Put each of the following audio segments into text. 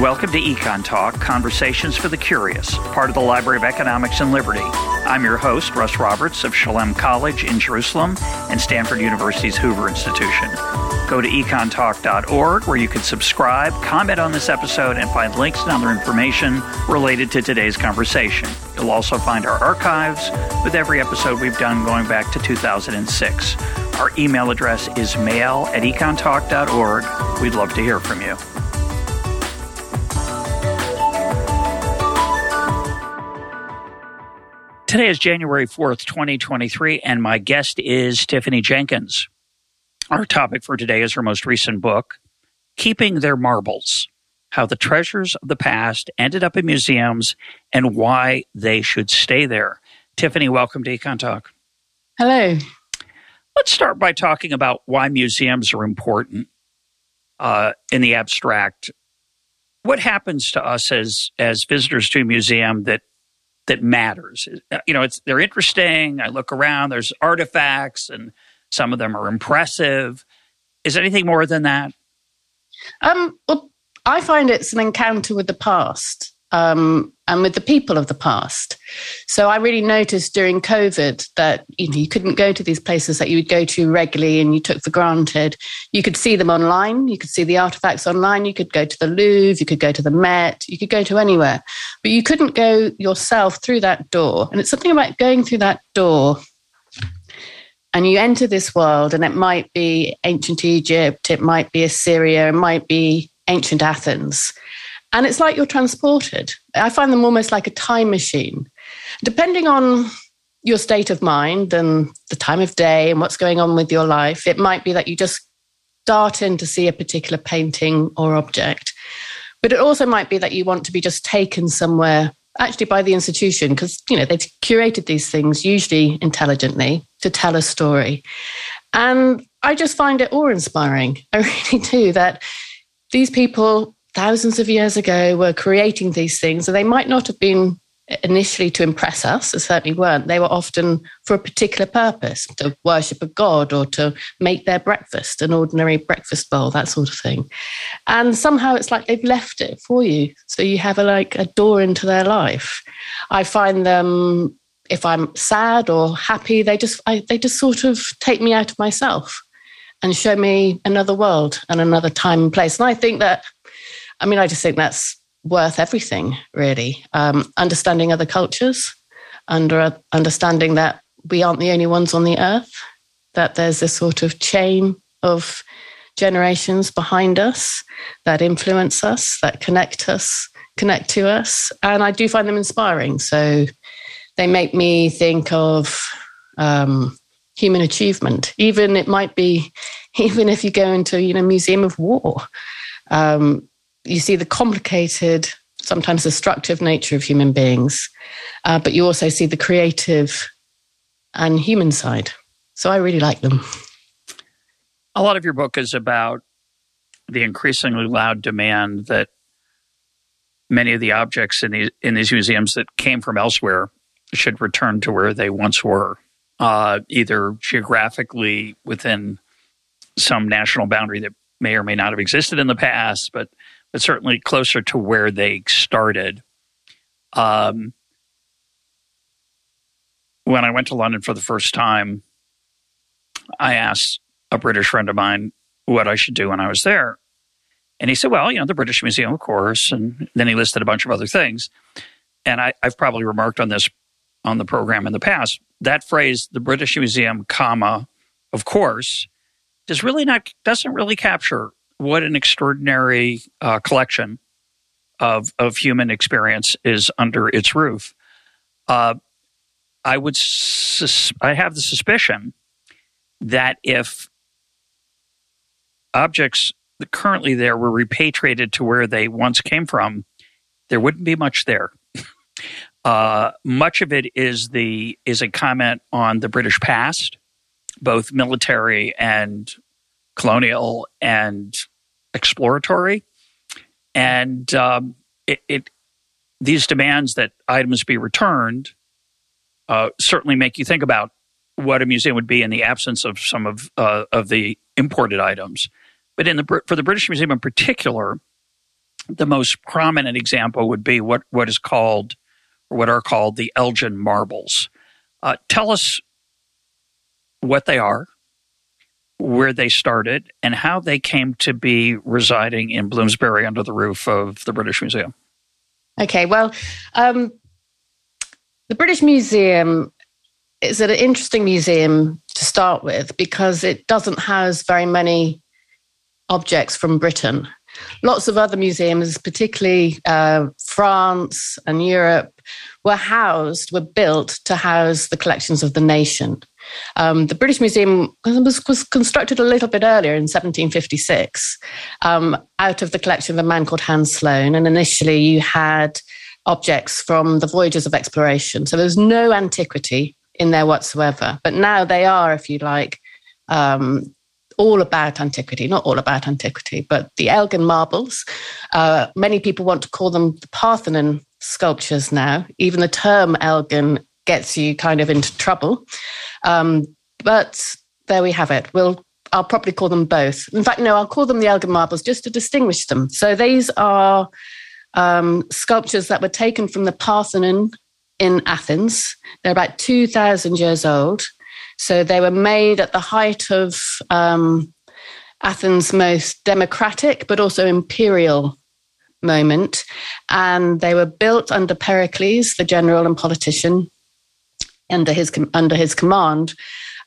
Welcome to Econ Talk, Conversations for the Curious, part of the Library of Economics and Liberty. I'm your host, Russ Roberts of Shalem College in Jerusalem and Stanford University's Hoover Institution. Go to econtalk.org where you can subscribe, comment on this episode, and find links and other information related to today's conversation. You'll also find our archives with every episode we've done going back to 2006. Our email address is mail at econtalk.org. We'd love to hear from you. Today is January 4th, 2023, and my guest is Tiffany Jenkins. Our topic for today is her most recent book, Keeping Their Marbles How the Treasures of the Past Ended Up in Museums and Why They Should Stay There. Tiffany, welcome to Econ Talk. Hello. Let's start by talking about why museums are important uh, in the abstract. What happens to us as as visitors to a museum that that matters. You know, it's they're interesting. I look around. There's artifacts, and some of them are impressive. Is anything more than that? Um, well, I find it's an encounter with the past um, and with the people of the past. So I really noticed during COVID that you know you couldn't go to these places that you would go to regularly and you took for granted. You could see them online. You could see the artifacts online. You could go to the Louvre. You could go to the Met. You could go to anywhere, but you couldn't go yourself through that door. And it's something about going through that door. And you enter this world, and it might be ancient Egypt, it might be Assyria, it might be ancient Athens and it's like you're transported. I find them almost like a time machine. Depending on your state of mind and the time of day and what's going on with your life, it might be that you just start in to see a particular painting or object. But it also might be that you want to be just taken somewhere actually by the institution because you know they've curated these things usually intelligently to tell a story and i just find it awe-inspiring i really do that these people thousands of years ago were creating these things. And they might not have been initially to impress us, they certainly weren't. They were often for a particular purpose to worship a god or to make their breakfast, an ordinary breakfast bowl, that sort of thing. And somehow it's like they've left it for you. So you have a, like a door into their life. I find them, if I'm sad or happy, they just, I, they just sort of take me out of myself and show me another world and another time and place. And I think that I mean, I just think that's worth everything, really. Um, understanding other cultures, under understanding that we aren't the only ones on the earth, that there's this sort of chain of generations behind us that influence us, that connect us, connect to us. And I do find them inspiring. So they make me think of um, human achievement. Even it might be, even if you go into, you know, Museum of War, um, you see the complicated, sometimes destructive nature of human beings, uh, but you also see the creative and human side. So I really like them. A lot of your book is about the increasingly loud demand that many of the objects in these in these museums that came from elsewhere should return to where they once were, uh, either geographically within some national boundary that may or may not have existed in the past, but but certainly closer to where they started. Um, when I went to London for the first time, I asked a British friend of mine what I should do when I was there. And he said, Well, you know, the British Museum, of course. And then he listed a bunch of other things. And I, have probably remarked on this on the program in the past. That phrase, the British Museum, comma, of course, does really not doesn't really capture what an extraordinary uh, collection of of human experience is under its roof. Uh, I would sus- I have the suspicion that if objects currently there were repatriated to where they once came from, there wouldn't be much there. Uh, much of it is the is a comment on the British past, both military and colonial and exploratory. And um, it, it, these demands that items be returned uh, certainly make you think about what a museum would be in the absence of some of uh, of the imported items. But in the for the British Museum in particular, the most prominent example would be what, what is called, or what are called the Elgin marbles. Uh, tell us what they are, where they started, and how they came to be residing in Bloomsbury under the roof of the British Museum. Okay, well, um, the British Museum is an interesting museum to start with because it doesn't house very many objects from Britain. Lots of other museums, particularly uh, France and Europe, were housed, were built to house the collections of the nation. Um, the British Museum was, was, constructed a little bit earlier in 1756 um, out of the collection of a man called Hans Sloane. And initially, you had objects from the voyages of exploration. So there's no antiquity in there whatsoever. But now they are, if you like, um, all about antiquity, not all about antiquity, but the Elgin marbles. Uh, many people want to call them the Parthenon sculptures now. Even the term Elgin gets you kind of into trouble. Um, but there we have it. We'll I'll probably call them both. In fact, no, I'll call them the Elgin marbles just to distinguish them. So these are um, sculptures that were taken from the Parthenon in Athens. They're about 2,000 years old. So they were made at the height of um, Athens' most democratic but also imperial moment. And they were built under Pericles, the general and politician, under his, under his command,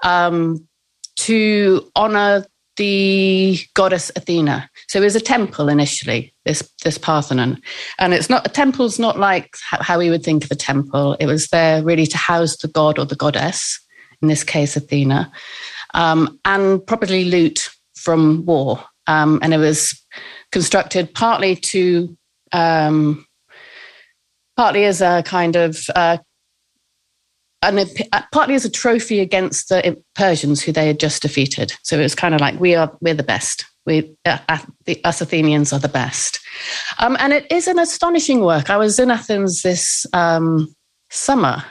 um, to honor the goddess Athena. So it was a temple initially, this, this Parthenon. And it's not, a temple's not like how we would think of a temple. It was there really to house the god or the goddess in this case Athena, um, and probably loot from war. Um, and it was constructed partly to um, partly as a kind of uh, and uh, partly as a trophy against the Persians who they had just defeated. So it was kind of like we are we're the best. We uh, the, us Athenians are the best, um, and it is an astonishing work. I was in Athens this um, summer,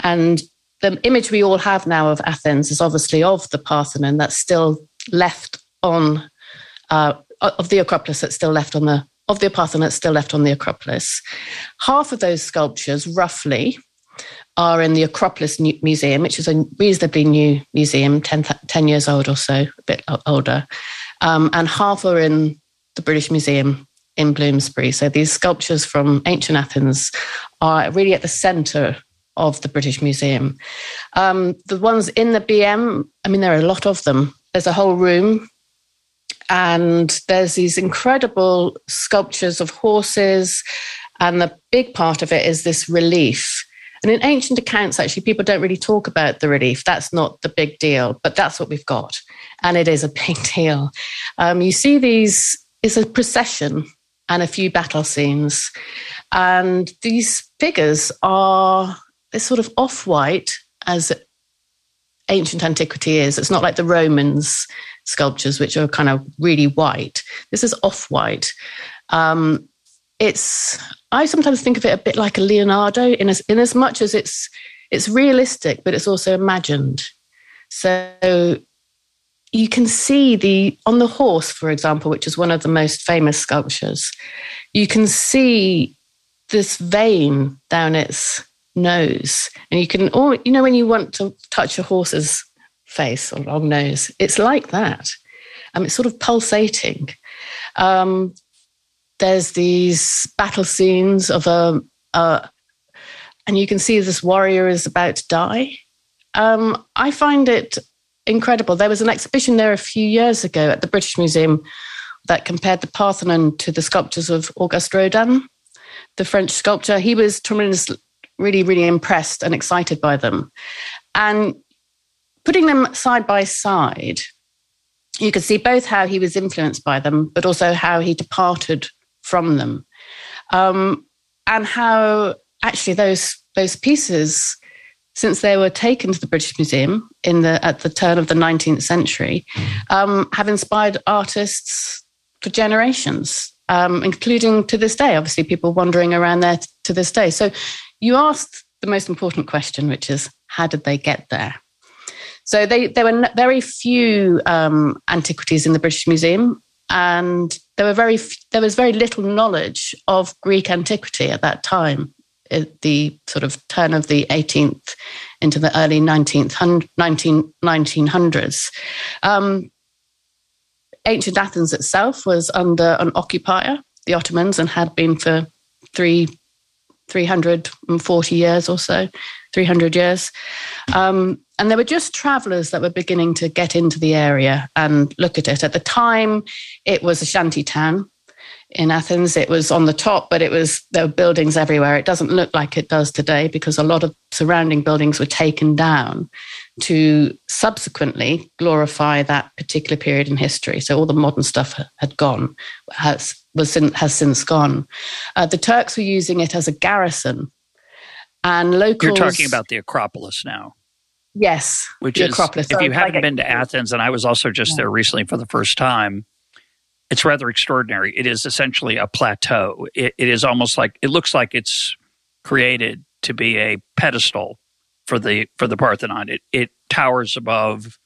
and the image we all have now of Athens is obviously of the Parthenon that's still left on, uh, of the Acropolis that's still left on the, of the Parthenon that's still left on the Acropolis. Half of those sculptures, roughly, are in the Acropolis Museum, which is a reasonably new museum, 10, 10 years old or so, a bit older. Um, and half are in the British Museum in Bloomsbury. So these sculptures from ancient Athens are really at the center of the British Museum. Um, the ones in the BM, I mean, there are a lot of them. There's a whole room, and there's these incredible sculptures of horses. And the big part of it is this relief. And in ancient accounts, actually, people don't really talk about the relief. That's not the big deal, but that's what we've got. And it is a big deal. Um, you see these, it's a procession and a few battle scenes. And these figures are they're sort of off white as ancient antiquity is. It's not like the Romans sculptures, which are kind of really white. This is off white. Um, it's I sometimes think of it a bit like a Leonardo in as in as much as it's it's realistic, but it's also imagined. So you can see the on the horse, for example, which is one of the most famous sculptures. You can see this vein down its nose. And you can, all, you know, when you want to touch a horse's face or long nose, it's like that. Um, it's sort of pulsating. Um, there's these battle scenes of a, uh, and you can see this warrior is about to die. Um, I find it incredible. There was an exhibition there a few years ago at the British Museum that compared the Parthenon to the sculptures of Auguste Rodin, the French sculptor. He was tremendously, really, really impressed and excited by them. And putting them side by side, you could see both how he was influenced by them, but also how he departed from them. Um, and how actually those those pieces, since they were taken to the British Museum in the at the turn of the 19th century, um, have inspired artists for generations, um, including to this day. Obviously, people wandering around there to this day. So you asked the most important question, which is how did they get there? So they, there were very few um, antiquities in the British Museum, and there were very there was very little knowledge of Greek antiquity at that time, the sort of turn of the 18th into the early 19th 19, 1900s. Um, ancient Athens itself was under an occupier, the Ottomans, and had been for three 340 years or so, 300 years. Um, and there were just travelers that were beginning to get into the area and look at it. At the time, it was a shanty town in Athens. It was on the top, but it was there were buildings everywhere. It doesn't look like it does today because a lot of surrounding buildings were taken down to subsequently glorify that particular period in history. So all the modern stuff had gone, has was has since gone. Uh, the Turks were using it as a garrison, and locals. You're talking about the Acropolis now. Yes, which is Acropolis. if you haven't been to Athens, and I was also just yeah. there recently for the first time, it's rather extraordinary. It is essentially a plateau. It, it is almost like it looks like it's created to be a pedestal for the for the Parthenon. It it towers above.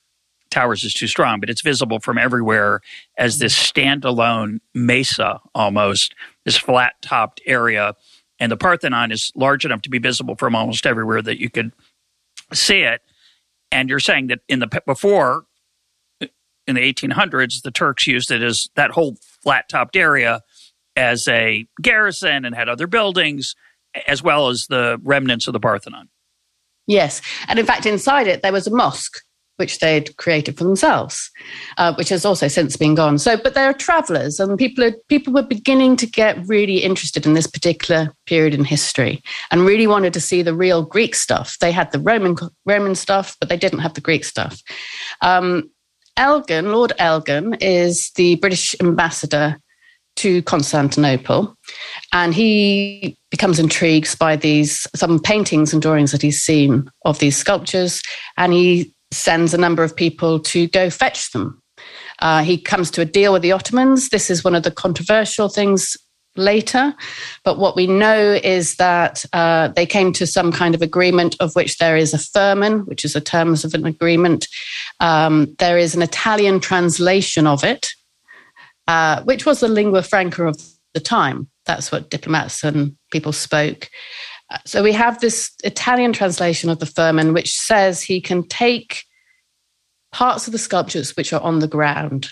Towers is too strong, but it's visible from everywhere as this standalone mesa almost, this flat topped area. And the Parthenon is large enough to be visible from almost everywhere that you could see it. And you're saying that in the before in the 1800s, the Turks used it as that whole flat topped area as a garrison and had other buildings, as well as the remnants of the Parthenon. Yes. And in fact, inside it, there was a mosque. Which they'd created for themselves, uh, which has also since been gone. So, but there are travellers, and people are, people were beginning to get really interested in this particular period in history, and really wanted to see the real Greek stuff. They had the Roman Roman stuff, but they didn't have the Greek stuff. Um, Elgin, Lord Elgin, is the British ambassador to Constantinople, and he becomes intrigued by these some paintings and drawings that he's seen of these sculptures, and he sends a number of people to go fetch them. Uh, he comes to a deal with the Ottomans. This is one of the controversial things later. But what we know is that uh, they came to some kind of agreement of which there is a firman, which is the terms of an agreement. Um, there is an Italian translation of it, uh, which was the lingua franca of the time. That's what diplomats and people spoke. Uh, so we have this Italian translation of the firman, which says he can take parts of the sculptures which are on the ground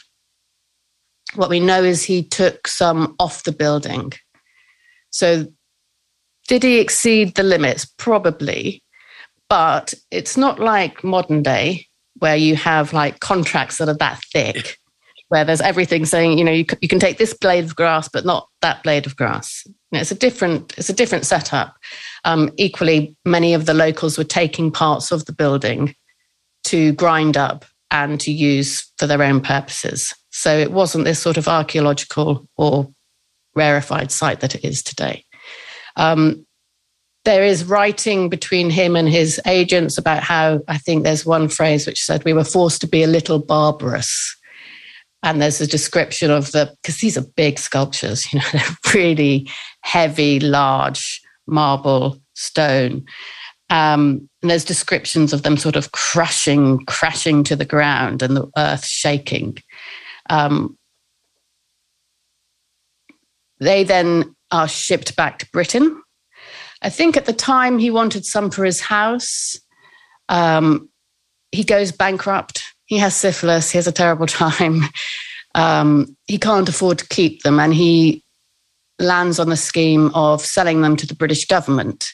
what we know is he took some off the building. So, did he exceed the limits? Probably. But it's not like modern day where you have like contracts that are that thick, where there's everything saying, you know, you, you can take this blade of grass, but not that blade of grass. You know, it's a different, it's a different setup. Um, equally, many of the locals were taking parts of the building to grind up and to use for their own purposes. So it wasn't this sort of archaeological or rarefied site that it is today. Um, there is writing between him and his agents about how I think there's one phrase which said we were forced to be a little barbarous. And there's a description of the, because these are big sculptures, you know, they're really heavy, large marble, stone. Um, and there's descriptions of them sort of crushing, crashing to the ground and the earth shaking. Um, they then are shipped back to Britain. I think at the time he wanted some for his house. Um, he goes bankrupt. He has syphilis. He has a terrible time. Um, he can't afford to keep them, and he lands on the scheme of selling them to the British government.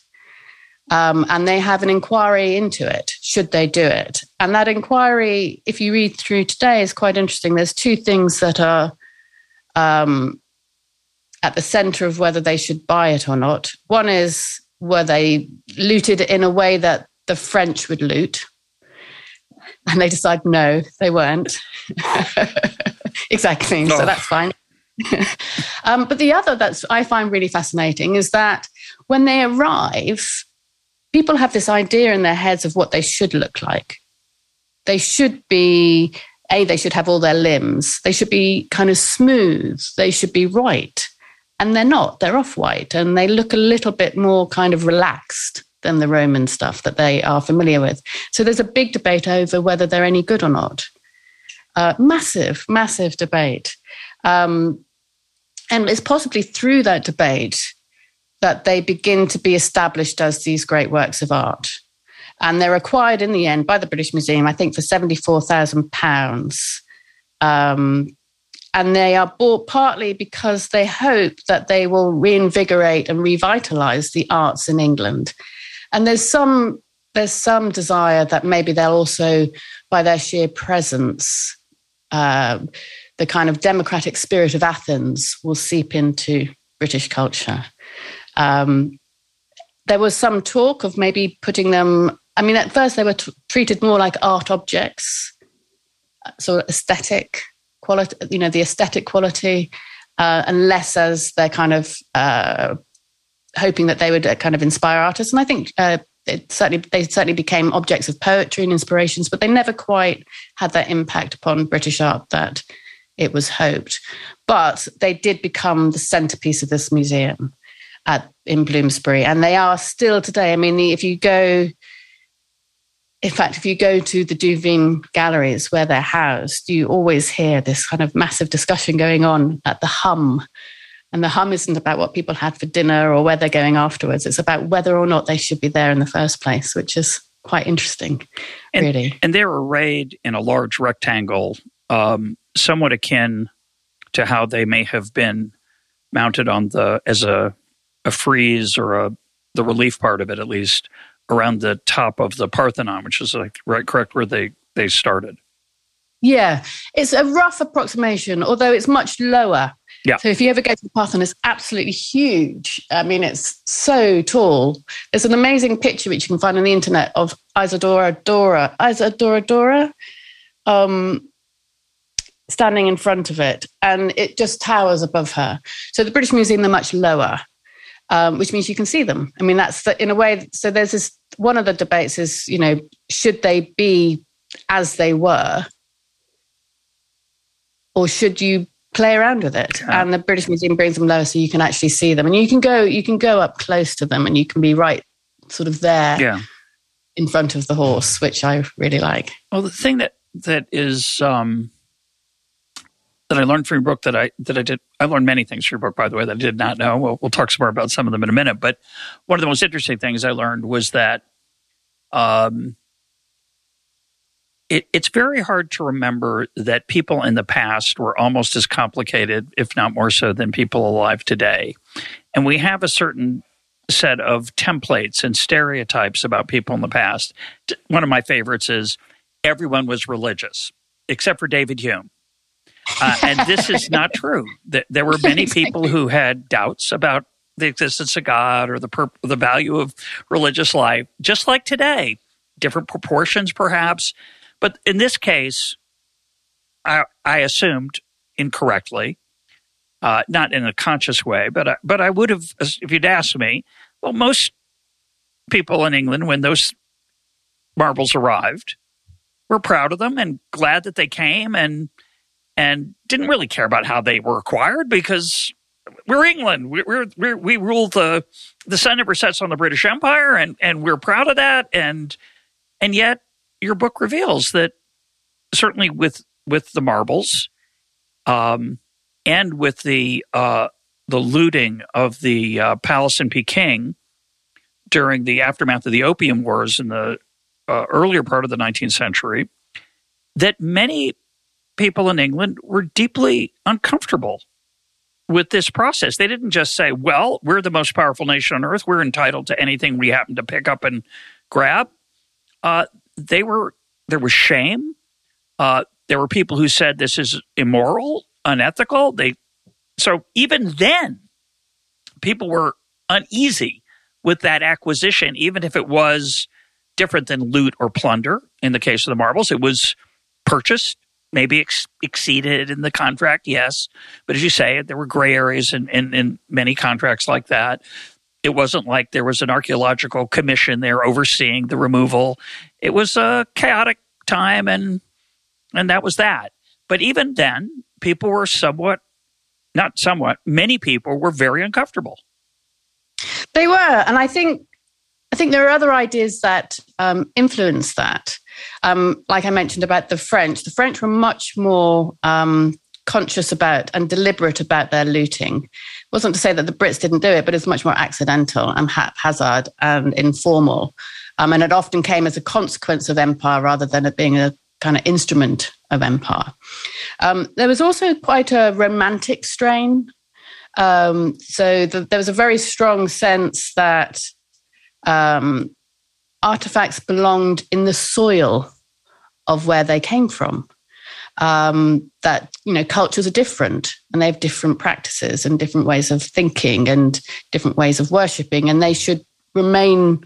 Um, and they have an inquiry into it. Should they do it? And that inquiry, if you read through today, is quite interesting. There's two things that are um, at the center of whether they should buy it or not. One is were they looted in a way that the French would loot? And they decide no, they weren't. exactly. Oh. So that's fine. um, but the other that's I find really fascinating is that when they arrive, people have this idea in their heads of what they should look like. They should be, A, they should have all their limbs. They should be kind of smooth. They should be right. And they're not. They're off white and they look a little bit more kind of relaxed than the Roman stuff that they are familiar with. So there's a big debate over whether they're any good or not. Uh, massive, massive debate. Um, And it's possibly through that debate that they begin to be established as these great works of art. And they're acquired in the end by the British Museum, I think, for £74,000. Um, and they are bought partly because they hope that they will reinvigorate and revitalize the arts in England. And there's some there's some desire that maybe they'll also, by their sheer presence, uh, the kind of democratic spirit of Athens will seep into British culture. Um, there was some talk of maybe putting them. I mean, at first they were t- treated more like art objects, so aesthetic quality, you know, the aesthetic quality, uh, and less as they're kind of uh, hoping that they would uh, kind of inspire artists. And I think uh, it certainly they certainly became objects of poetry and inspirations, but they never quite had that impact upon British art that it was hoped. But they did become the centerpiece of this museum at in Bloomsbury, and they are still today. I mean, if you go, in fact, if you go to the Duveen galleries where they're housed, you always hear this kind of massive discussion going on at the hum and the hum isn't about what people had for dinner or where they're going afterwards. It's about whether or not they should be there in the first place, which is quite interesting, and, really. And they're arrayed in a large rectangle, um, somewhat akin to how they may have been mounted on the as a a frieze or a the relief part of it at least around the top of the Parthenon, which is like right correct where they they started. Yeah, it's a rough approximation, although it's much lower yeah. So if you ever go to the Parthenon, it's absolutely huge. I mean, it's so tall. There's an amazing picture which you can find on the internet of Isadora Dora, Isadora Dora, um, standing in front of it, and it just towers above her. So the British Museum, they're much lower, um, which means you can see them. I mean, that's the, in a way. So there's this. One of the debates is, you know, should they be as they were, or should you play around with it. Yeah. And the British Museum brings them lower so you can actually see them. And you can go you can go up close to them and you can be right sort of there yeah. in front of the horse, which I really like. Well the thing that that is um that I learned from your book that I that I did I learned many things from your book by the way that I did not know. We'll we'll talk some more about some of them in a minute. But one of the most interesting things I learned was that um it, it's very hard to remember that people in the past were almost as complicated, if not more so, than people alive today. And we have a certain set of templates and stereotypes about people in the past. One of my favorites is everyone was religious, except for David Hume. Uh, and this is not true. There were many people who had doubts about the existence of God or the pur- the value of religious life, just like today. Different proportions, perhaps, but in this case, I, I assumed incorrectly, uh, not in a conscious way, but I, but I would have, if you'd asked me, well, most people in England, when those marbles arrived, were proud of them and glad that they came and and didn't really care about how they were acquired because we're England. We're, we're, we rule the the sun never sets on the British Empire, and and we're proud of that. And and yet your book reveals that certainly with with the marbles, um, and with the uh, the looting of the uh, palace in Peking during the aftermath of the Opium Wars in the uh, earlier part of the 19th century, that many people in England were deeply uncomfortable with this process. They didn't just say, well, we're the most powerful nation on earth. We're entitled to anything we happen to pick up and grab. Uh, they were there was shame. Uh, there were people who said this is immoral, unethical. They so even then, people were uneasy with that acquisition, even if it was different than loot or plunder. In the case of the marbles, it was purchased, maybe ex- exceeded in the contract, yes. But as you say, there were gray areas in, in, in many contracts like that. It wasn't like there was an archaeological commission there overseeing the removal. It was a chaotic time, and and that was that. But even then, people were somewhat, not somewhat, many people were very uncomfortable. They were, and I think I think there are other ideas that um, influence that. Um, like I mentioned about the French, the French were much more um, conscious about and deliberate about their looting. It wasn't to say that the Brits didn't do it, but it's much more accidental and haphazard and informal. Um, and it often came as a consequence of empire rather than it being a kind of instrument of empire. Um, there was also quite a romantic strain. Um, so the, there was a very strong sense that um, artifacts belonged in the soil of where they came from. Um, that you know cultures are different and they have different practices and different ways of thinking and different ways of worshipping, and they should remain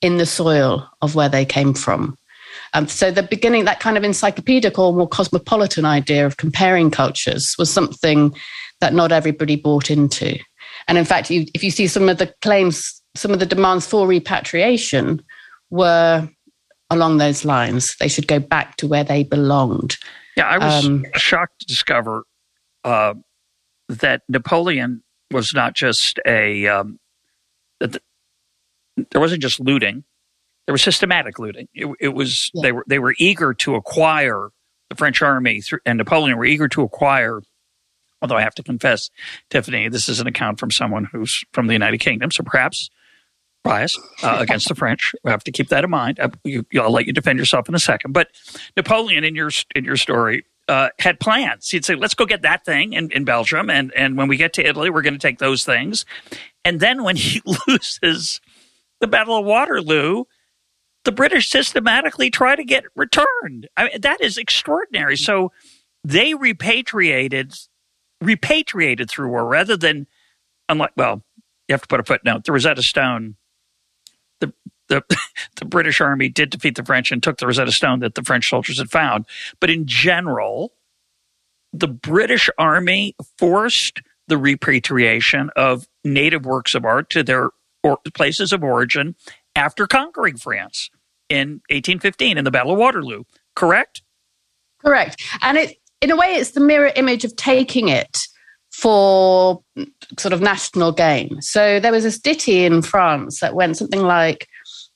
in the soil of where they came from. Um, so the beginning, that kind of encyclopedic or more cosmopolitan idea of comparing cultures was something that not everybody bought into. And in fact, you, if you see some of the claims, some of the demands for repatriation were along those lines. They should go back to where they belonged. Yeah, I was um, shocked to discover uh, that Napoleon was not just a um, that there wasn't just looting; there was systematic looting. It, it was yeah. they were they were eager to acquire the French army through, and Napoleon were eager to acquire. Although I have to confess, Tiffany, this is an account from someone who's from the United Kingdom, so perhaps bias uh, against the French. We have to keep that in mind. Uh, you, I'll let you defend yourself in a second. But Napoleon, in your in your story, uh, had plans. He'd say, "Let's go get that thing in, in Belgium, and and when we get to Italy, we're going to take those things." And then when he loses the Battle of Waterloo, the British systematically try to get returned. I mean, that is extraordinary. So they repatriated repatriated through war rather than unlike well you have to put a footnote the rosetta stone the the, British Army did defeat the French and took the Rosetta Stone that the French soldiers had found. But in general, the British Army forced the repatriation of native works of art to their or places of origin after conquering France in 1815 in the Battle of Waterloo. Correct? Correct. And it, in a way, it's the mirror image of taking it for sort of national gain. So there was this ditty in France that went something like,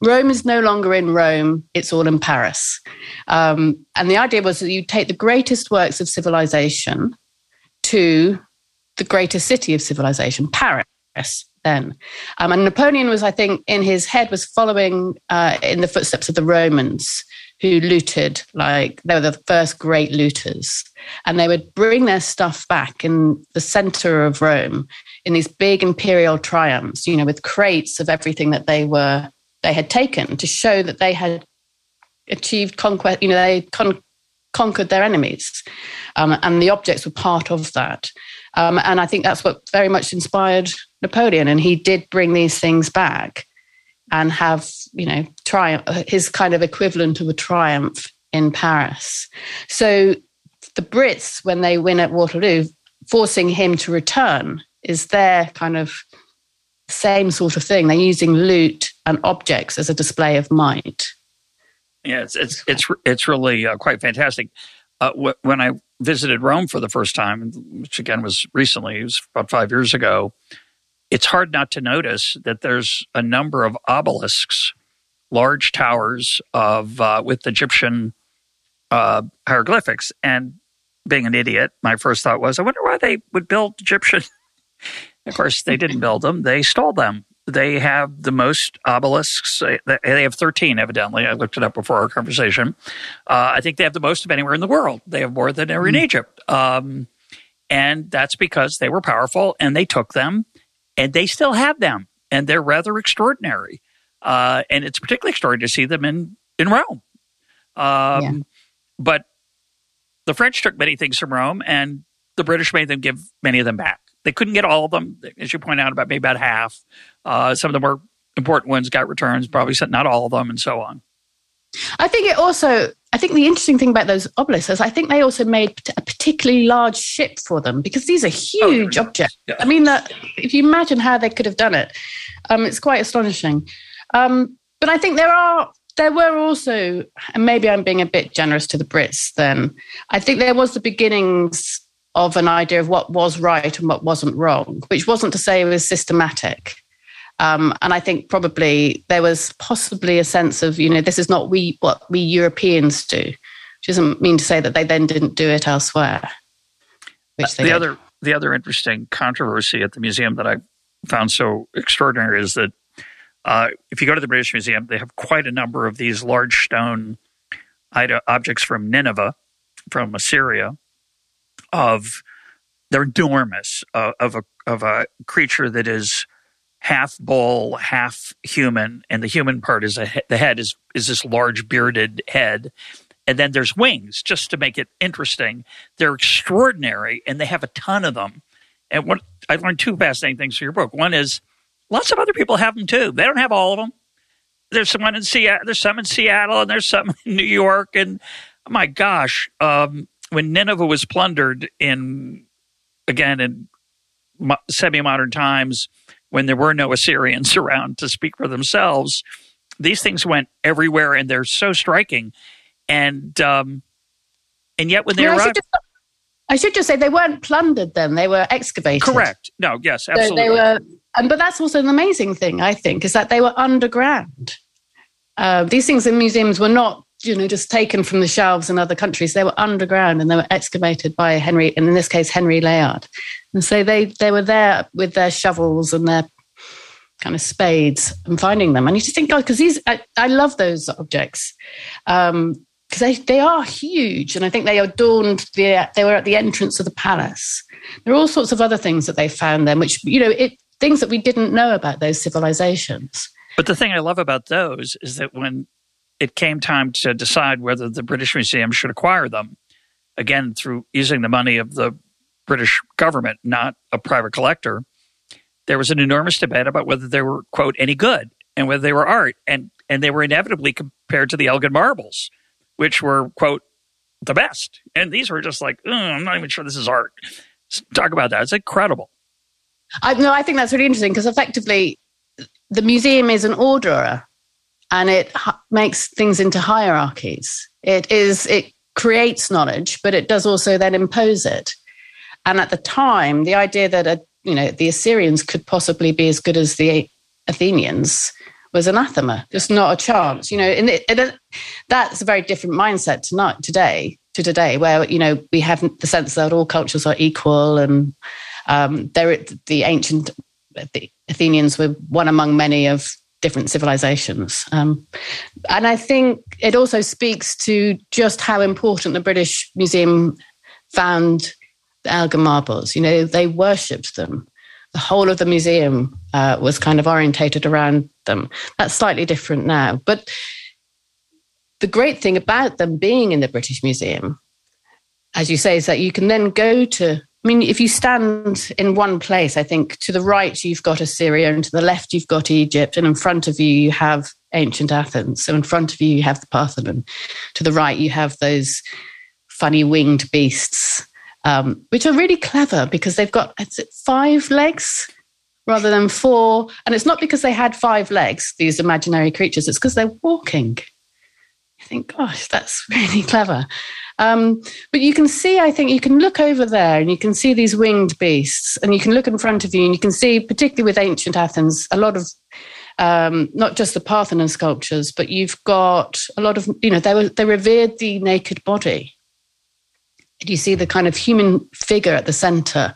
Rome is no longer in Rome, it's all in Paris. Um, and the idea was that you take the greatest works of civilization to the greatest city of civilization, Paris, then. Um, and Napoleon was, I think, in his head, was following uh, in the footsteps of the Romans who looted, like they were the first great looters. And they would bring their stuff back in the center of Rome in these big imperial triumphs, you know, with crates of everything that they were they had taken to show that they had achieved conquest, you know, they con- conquered their enemies. Um, and the objects were part of that. Um, and I think that's what very much inspired Napoleon. And he did bring these things back and have you know triumph his kind of equivalent of a triumph in Paris. So the Brits, when they win at Waterloo, forcing him to return is their kind of same sort of thing. They're using loot and objects as a display of might. Yeah, it's it's it's it's really uh, quite fantastic. Uh, when I visited Rome for the first time, which again was recently, it was about five years ago, it's hard not to notice that there's a number of obelisks, large towers of uh, with Egyptian uh, hieroglyphics. And being an idiot, my first thought was, I wonder why they would build Egyptian. of course, they didn't build them; they stole them. They have the most obelisks. They have 13, evidently. I looked it up before our conversation. Uh, I think they have the most of anywhere in the world. They have more than are in mm-hmm. Egypt. Um, and that's because they were powerful and they took them and they still have them, and they're rather extraordinary. Uh, and it's particularly extraordinary to see them in in Rome. Um, yeah. But the French took many things from Rome, and the British made them give many of them back. They couldn't get all of them, as you point out, about maybe about half. Uh, some of the more important ones got returns, probably not all of them, and so on. I think it also I think the interesting thing about those obelisks is I think they also made a particularly large ship for them because these are oh, huge oh, objects. Yeah. I mean, that if you imagine how they could have done it, um, it's quite astonishing. Um, but I think there are there were also, and maybe I'm being a bit generous to the Brits. Then I think there was the beginnings of an idea of what was right and what wasn't wrong, which wasn't to say it was systematic. Um, and I think probably there was possibly a sense of, you know, this is not we what we Europeans do, which doesn't mean to say that they then didn't do it elsewhere. which they the did. other the other interesting controversy at the museum that I found so extraordinary is that uh, if you go to the British Museum, they have quite a number of these large stone objects from Nineveh, from Assyria, of they're enormous uh, of a of a creature that is half bull, half human, and the human part is a he- the head is is this large bearded head, and then there's wings just to make it interesting. They're extraordinary, and they have a ton of them. And what I learned two fascinating things from your book. One is lots of other people have them too. They don't have all of them. There's someone in Seattle. There's some in Seattle, and there's some in New York. And my gosh, um, when Nineveh was plundered in again in semi-modern times, when there were no Assyrians around to speak for themselves, these things went everywhere, and they're so striking. And um, and yet when they No, should arrived, just, I should just say they weren't plundered then; they were excavated. correct? No, yes, So absolutely. they were, and but that's also an amazing thing I think is that they were underground. Uh, these things in museums were not, you know, just taken from the shelves in other countries. They were underground and they were excavated by Henry, and in this case Henry Layard. And so they they were there with their shovels and their kind of spades and finding them. And you just think, God, because these I, I love those objects. Um, because they, they are huge, and I think they adorned the. They were at the entrance of the palace. There are all sorts of other things that they found then, which you know, it things that we didn't know about those civilizations. But the thing I love about those is that when it came time to decide whether the British Museum should acquire them, again, through using the money of the British government, not a private collector, there was an enormous debate about whether they were, quote, any good and whether they were art. And, and they were inevitably compared to the Elgin marbles, which were, quote, the best. And these were just like, I'm not even sure this is art. Talk about that. It's incredible. I no, I think that's really interesting because effectively, the museum is an orderer, and it makes things into hierarchies. It is it creates knowledge, but it does also then impose it. And at the time, the idea that a, you know the Assyrians could possibly be as good as the Athenians was anathema. Just not a chance. You know, and it, it, that's a very different mindset tonight today to today, where you know we have the sense that all cultures are equal and um, there, the ancient the Athenians were one among many of different civilizations. Um, and I think it also speaks to just how important the British Museum found the Elgin marbles. You know, they worshipped them. The whole of the museum uh, was kind of orientated around them. That's slightly different now. But the great thing about them being in the British Museum, as you say, is that you can then go to I mean, if you stand in one place, I think to the right you've got Assyria, and to the left you've got Egypt, and in front of you you have ancient Athens. So in front of you you have the Parthenon. To the right you have those funny winged beasts, um, which are really clever because they've got five legs rather than four, and it's not because they had five legs. These imaginary creatures; it's because they're walking. I think, gosh, that's really clever. Um, but you can see, I think you can look over there and you can see these winged beasts, and you can look in front of you and you can see, particularly with ancient Athens, a lot of um, not just the Parthenon sculptures, but you've got a lot of, you know, they, were, they revered the naked body. And you see the kind of human figure at the center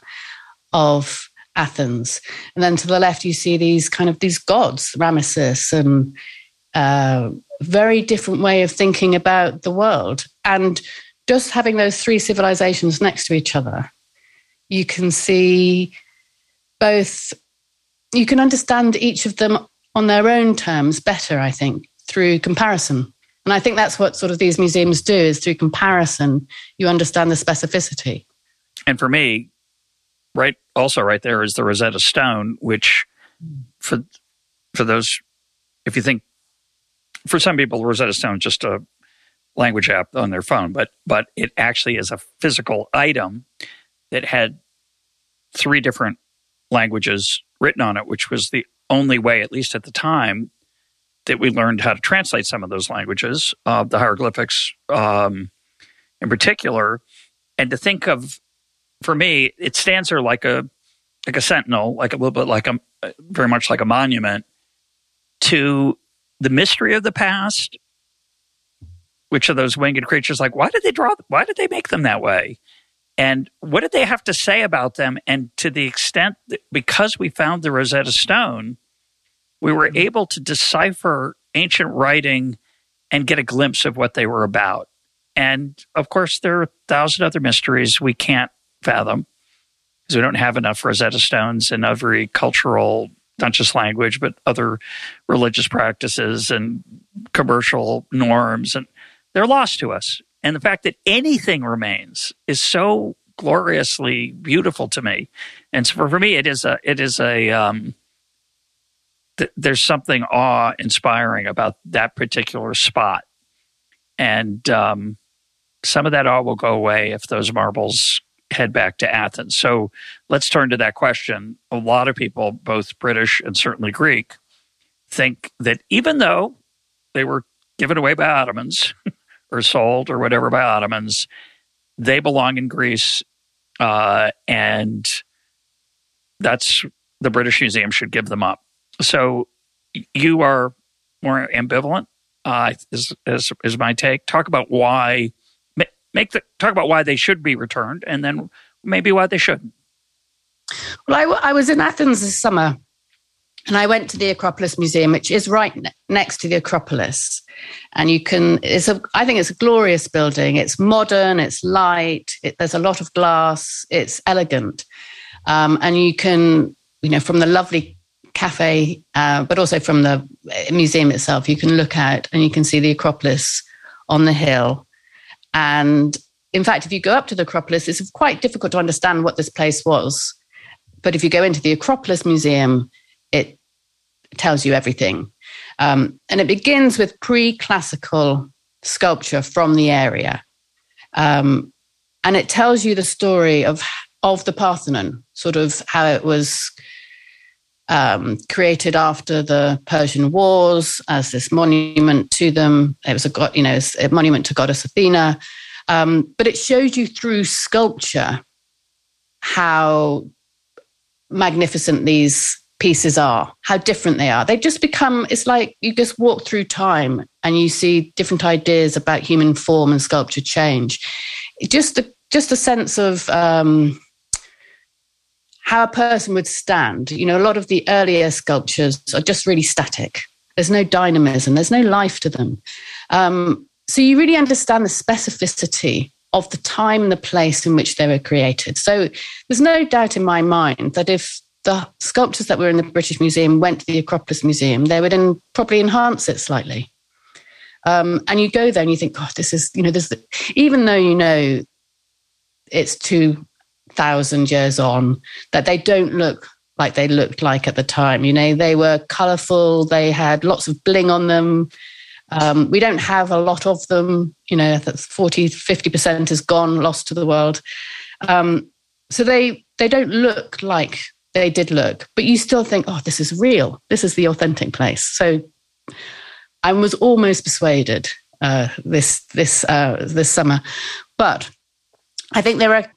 of Athens. And then to the left, you see these kind of these gods, Ramesses and uh, very different way of thinking about the world. And just having those three civilizations next to each other, you can see both, you can understand each of them on their own terms better, I think, through comparison. And I think that's what sort of these museums do is through comparison, you understand the specificity. And for me, right, also right there is the Rosetta Stone, which for for those, if you think, for some people, the Rosetta Stone just a language app on their phone, but but it actually is a physical item that had three different languages written on it, which was the only way, at least at the time, that we learned how to translate some of those languages, uh, the hieroglyphics um, in particular, and to think of, for me, it stands there like a like a sentinel, like a little bit like a very much like a monument to the mystery of the past. Which of those winged creatures? Like, why did they draw? Why did they make them that way? And what did they have to say about them? And to the extent that because we found the Rosetta Stone, we were mm-hmm. able to decipher ancient writing and get a glimpse of what they were about. And of course, there are a thousand other mysteries we can't fathom because we don't have enough Rosetta Stones in every cultural, not just language, but other religious practices and commercial norms. And they're lost to us. And the fact that anything remains is so gloriously beautiful to me. And so for, for me, it is a, it is a, um, th- there's something awe inspiring about that particular spot. And, um, some of that awe will go away if those marbles head back to Athens. So let's turn to that question. A lot of people, both British and certainly Greek, think that even though they were given away by Ottomans, or sold or whatever by Ottomans. They belong in Greece, uh, and that's the British Museum should give them up. So you are more ambivalent. Uh, is, is is my take? Talk about why make the talk about why they should be returned, and then maybe why they shouldn't. Well, I, I was in Athens this summer, and I went to the Acropolis Museum, which is right ne- next to the Acropolis. And you can it's a i think it's a glorious building. It's modern it's light it, there's a lot of glass it's elegant. Um, and you can you know from the lovely cafe uh, but also from the museum itself you can look out and you can see the acropolis on the hill. And in fact if you go up to the acropolis it's quite difficult to understand what this place was. But if you go into the acropolis museum it tells you everything um, and it begins with pre classical sculpture from the area. Um, and it tells you the story of, of the Parthenon, sort of how it was um, created after the Persian Wars as this monument to them. It was a god, you know, a monument to goddess Athena. Um, but it shows you through sculpture how magnificent these pieces are, how different they are. They've just become, it's like you just walk through time and you see different ideas about human form and sculpture change. Just a, just a sense of um, how a person would stand. You know, a lot of the earlier sculptures are just really static. There's no dynamism, there's no life to them. Um, so you really understand the specificity of the time and the place in which they were created. So there's no doubt in my mind that if the sculptures that were in the British Museum went to the Acropolis Museum, they would in, probably enhance it slightly. Um, and you go there and you think, God, this is, you know, this, even though you know it's 2,000 years on, that they don't look like they looked like at the time. You know, they were colorful, they had lots of bling on them. Um, we don't have a lot of them, you know, that's 40, 50% is gone, lost to the world. Um, so they, they don't look like they did look, but you still think, oh, this is real. This is the authentic place. So I was almost persuaded uh, this this uh, this summer, but I think there are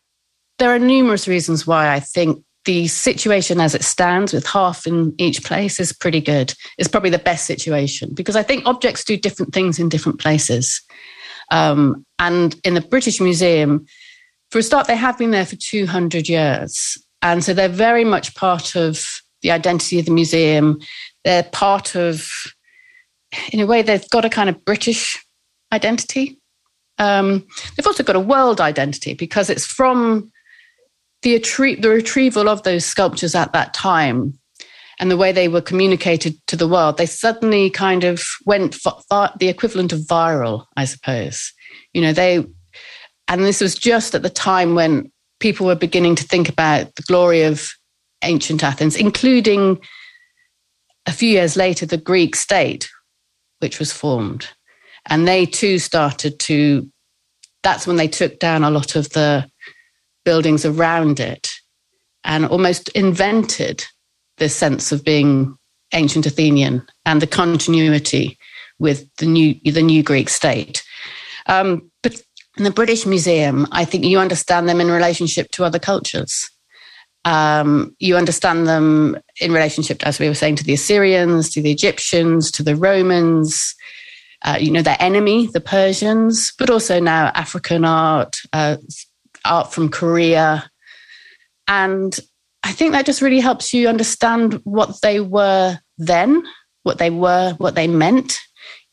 there are numerous reasons why I think the situation as it stands with half in each place is pretty good. It's probably the best situation because I think objects do different things in different places. Um, and in the British Museum, for a start, they have been there for 200 years. And so they're very much part of the identity of the museum. They're part of, in a way, they've got a kind of British identity. Um, they've also got a world identity because it's from the, the retrieval of those sculptures at that time and the way they were communicated to the world. They suddenly kind of went the equivalent of viral, I suppose. You know, they, and this was just at the time when people were beginning to think about the glory of ancient Athens, including a few years later, the Greek state, which was formed. And they too started to, that's when they took down a lot of the buildings around it and almost invented this sense of being ancient Athenian and the continuity with the new, the new Greek state. Um, but in the British Museum, I think you understand them in relationship to other cultures. Um, you understand them in relationship, as we were saying, to the Assyrians, to the Egyptians, to the Romans, uh, you know, their enemy, the Persians, but also now African art, uh, art from Korea. And I think that just really helps you understand what they were then, what they were, what they meant.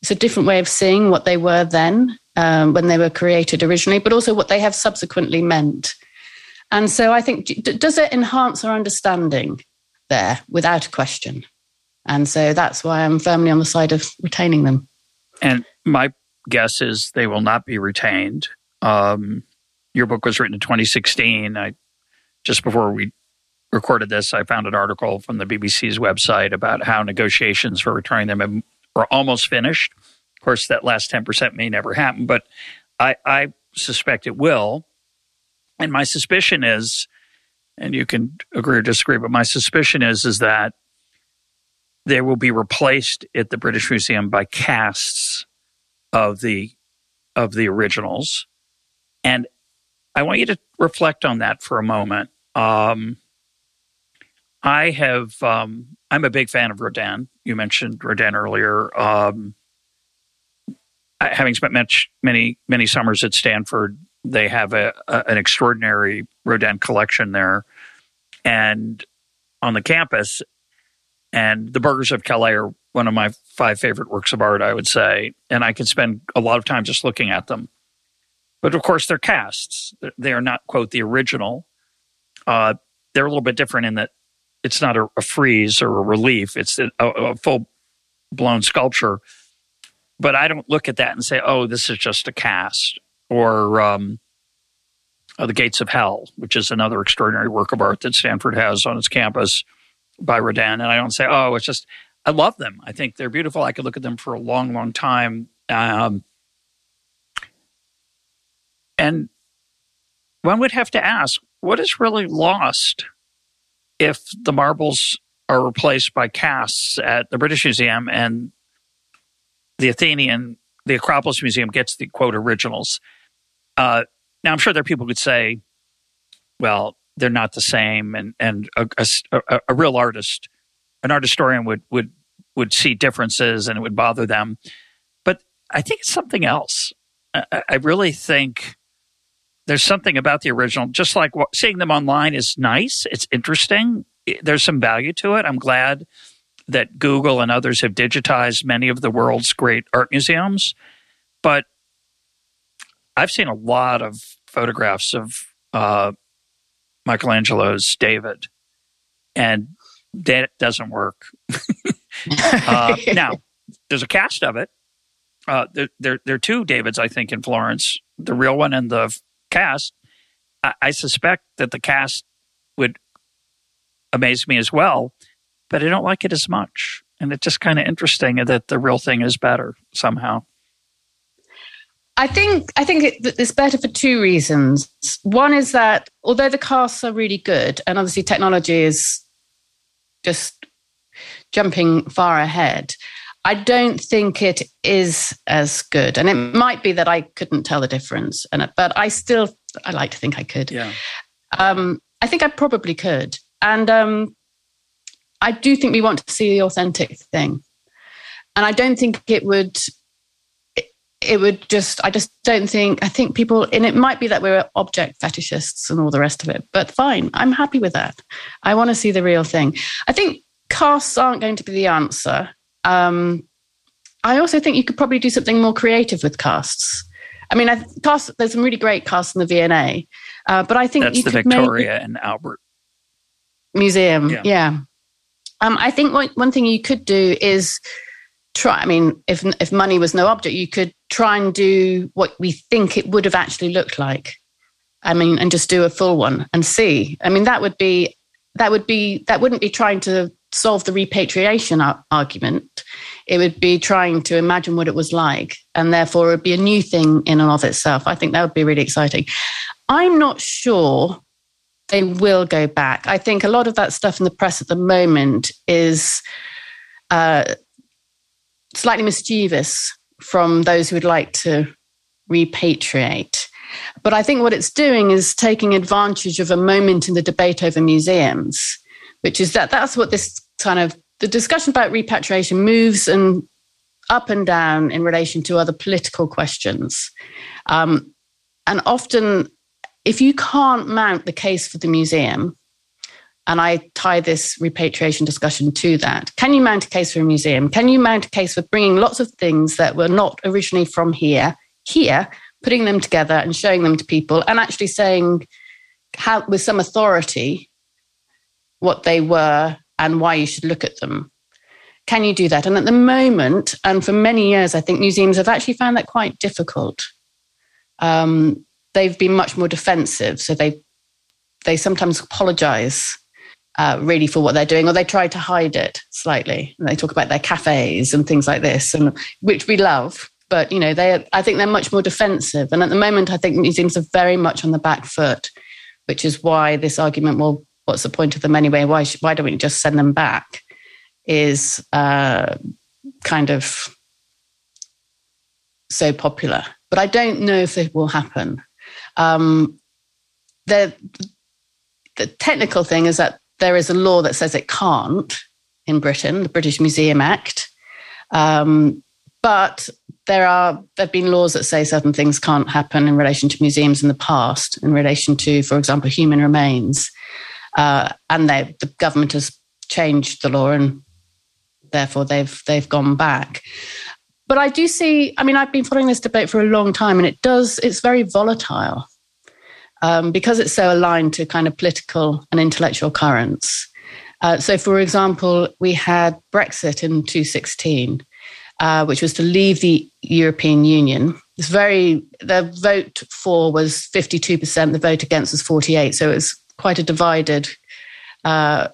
It's a different way of seeing what they were then um, when they were created originally, but also what they have subsequently meant. And so I think, does it enhance our understanding there without a question? And so that's why I'm firmly on the side of retaining them. And my guess is they will not be retained. Um, your book was written in 2016. I just before we recorded this, I found an article from the BBC's website about how negotiations for returning them are almost finished. Course, that last 10% may never happen, but I, I suspect it will. And my suspicion is, and you can agree or disagree, but my suspicion is, is that they will be replaced at the British Museum by casts of the of the originals. And I want you to reflect on that for a moment. Um, I have um, I'm a big fan of Rodin. You mentioned Rodin earlier. Um, having spent much, many many summers at Stanford, they have a, a, an extraordinary Rodin collection there, and on the campus. And the Burghers of Calais are one of my five favorite works of art, I would say, and I could spend a lot of time just looking at them. But of course, they're casts; they are not quote the original. Uh, they're a little bit different in that it's not a, a frieze or a relief; it's a, a full blown sculpture. But I don't look at that and say, "Oh, this is just a cast," or um, uh, "The Gates of Hell," which is another extraordinary work of art that Stanford has on its campus by Rodin. And I don't say, "Oh, it's just." I love them. I think they're beautiful. I could look at them for a long, long time. Um, and one would have to ask what is really lost if the marbles are replaced by casts at the British Museum and the Athenaeum, the Acropolis Museum gets the quote originals. Uh, now, I'm sure there are people who could say, well, they're not the same, and and a, a, a real artist, an art historian would would would see differences and it would bother them. But I think it's something else. I, I really think there's something about the original, just like seeing them online is nice. It's interesting. There's some value to it. I'm glad that Google and others have digitized many of the world's great art museums. But I've seen a lot of photographs of uh, Michelangelo's David, and that doesn't work. uh, now, there's a cast of it. Uh, there, there, there are two Davids, I think, in Florence the real one and the cast, I, I suspect that the cast would amaze me as well, but I don't like it as much. And it's just kind of interesting that the real thing is better somehow. I think I think it's better for two reasons. One is that although the casts are really good, and obviously technology is just jumping far ahead, I don't think it is as good. And it might be that I couldn't tell the difference. And but I still I like to think I could. Yeah. Um, I think I probably could. And um, I do think we want to see the authentic thing. And I don't think it would it, would just I just don't think I think people and it might be that we're object fetishists and all the rest of it, but fine. I'm happy with that. I want to see the real thing. I think casts aren't going to be the answer. Um, I also think you could probably do something more creative with casts. I mean, I cast, there's some really great casts in the V&A, uh, but I think that's the Victoria and Albert Museum. Yeah. yeah. Um, I think one, one thing you could do is try. I mean, if if money was no object, you could try and do what we think it would have actually looked like. I mean, and just do a full one and see. I mean, that would be that would be that wouldn't be trying to solve the repatriation ar- argument. It would be trying to imagine what it was like, and therefore it would be a new thing in and of itself. I think that would be really exciting. I'm not sure they will go back. I think a lot of that stuff in the press at the moment is uh, slightly mischievous from those who would like to repatriate. But I think what it's doing is taking advantage of a moment in the debate over museums, which is that that's what this kind of the discussion about repatriation moves and up and down in relation to other political questions. Um, and often if you can't mount the case for the museum, and I tie this repatriation discussion to that. Can you mount a case for a museum? Can you mount a case for bringing lots of things that were not originally from here, here, putting them together and showing them to people and actually saying how, with some authority what they were and why you should look at them? Can you do that? And at the moment, and for many years, I think museums have actually found that quite difficult. Um, they've been much more defensive. So they they sometimes apologize uh, really for what they're doing, or they try to hide it slightly. And they talk about their cafes and things like this, and which we love. But you know, they I think they're much more defensive. And at the moment, I think museums are very much on the back foot, which is why this argument, well, what's the point of them anyway? Why why don't we just send them back? Is uh, kind of so popular. But I don't know if it will happen. Um, the, the technical thing is that there is a law that says it can't in Britain, the British Museum Act. Um, but there are there have been laws that say certain things can't happen in relation to museums in the past, in relation to, for example, human remains, uh, and they, the government has changed the law, and therefore they've they've gone back. But I do see. I mean, I've been following this debate for a long time, and it does. It's very volatile um, because it's so aligned to kind of political and intellectual currents. Uh, so, for example, we had Brexit in 2016, uh, which was to leave the European Union. It's very the vote for was 52%, the vote against was 48, so it was quite a divided. Uh,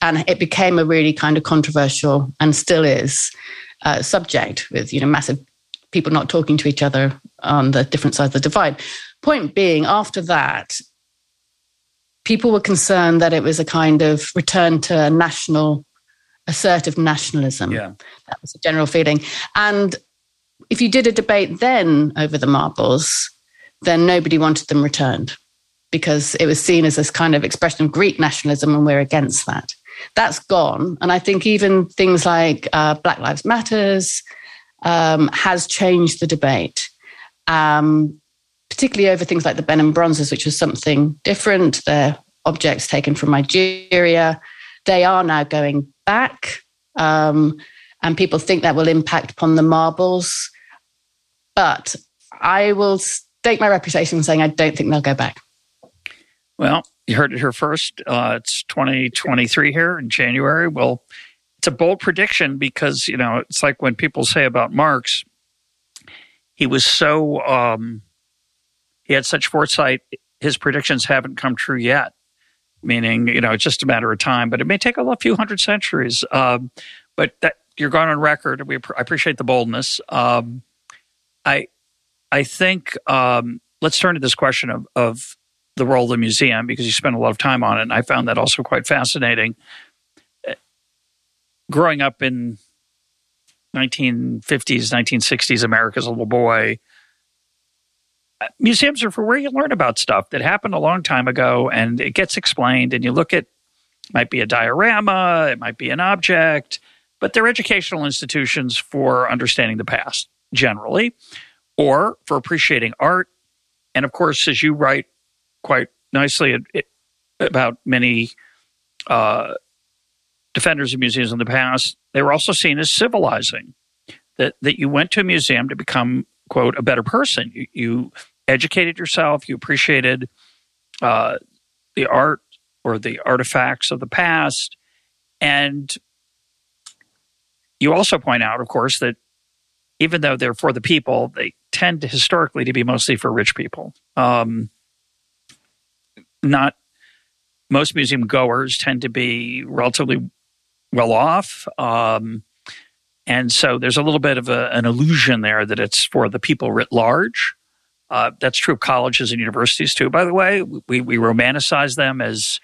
and it became a really kind of controversial and still is uh, subject with you know massive people not talking to each other on the different sides of the divide. Point being, after that, people were concerned that it was a kind of return to national, assertive nationalism. Yeah. That was the general feeling. And if you did a debate then over the marbles, then nobody wanted them returned because it was seen as this kind of expression of Greek nationalism, and we're against that. That's gone. And I think even things like uh, Black Lives Matters um, has changed the debate. Um, particularly over things like the Benin bronzes, which was something different. They're objects taken from Nigeria. They are now going back, um, and people think that will impact upon the marbles. But I will stake my reputation saying I don't think they'll go back. Well, you heard it here first. Uh, it's 2023 here in January. Well, it's a bold prediction because, you know, it's like when people say about Marx, he was so um, he had such foresight. His predictions haven't come true yet, meaning, you know, it's just a matter of time, but it may take a few hundred centuries. Um, but that you're going on record. We I appreciate the boldness. Um, I I think um, let's turn to this question of, of the role of the museum because you spent a lot of time on it, and I found that also quite fascinating. Uh, growing up in 1950s, 1960s America as a little boy, uh, museums are for where you learn about stuff that happened a long time ago and it gets explained and you look at might be a diorama it might be an object but they're educational institutions for understanding the past generally or for appreciating art and of course as you write quite nicely about many uh, defenders of museums in the past they were also seen as civilizing that that you went to a museum to become quote a better person you, you educated yourself, you appreciated uh, the art or the artifacts of the past. And you also point out, of course, that even though they're for the people, they tend to historically to be mostly for rich people. Um, not most museum goers tend to be relatively well off. Um, and so there's a little bit of a, an illusion there that it's for the people writ large. Uh, that's true of colleges and universities too, by the way. We, we romanticize them as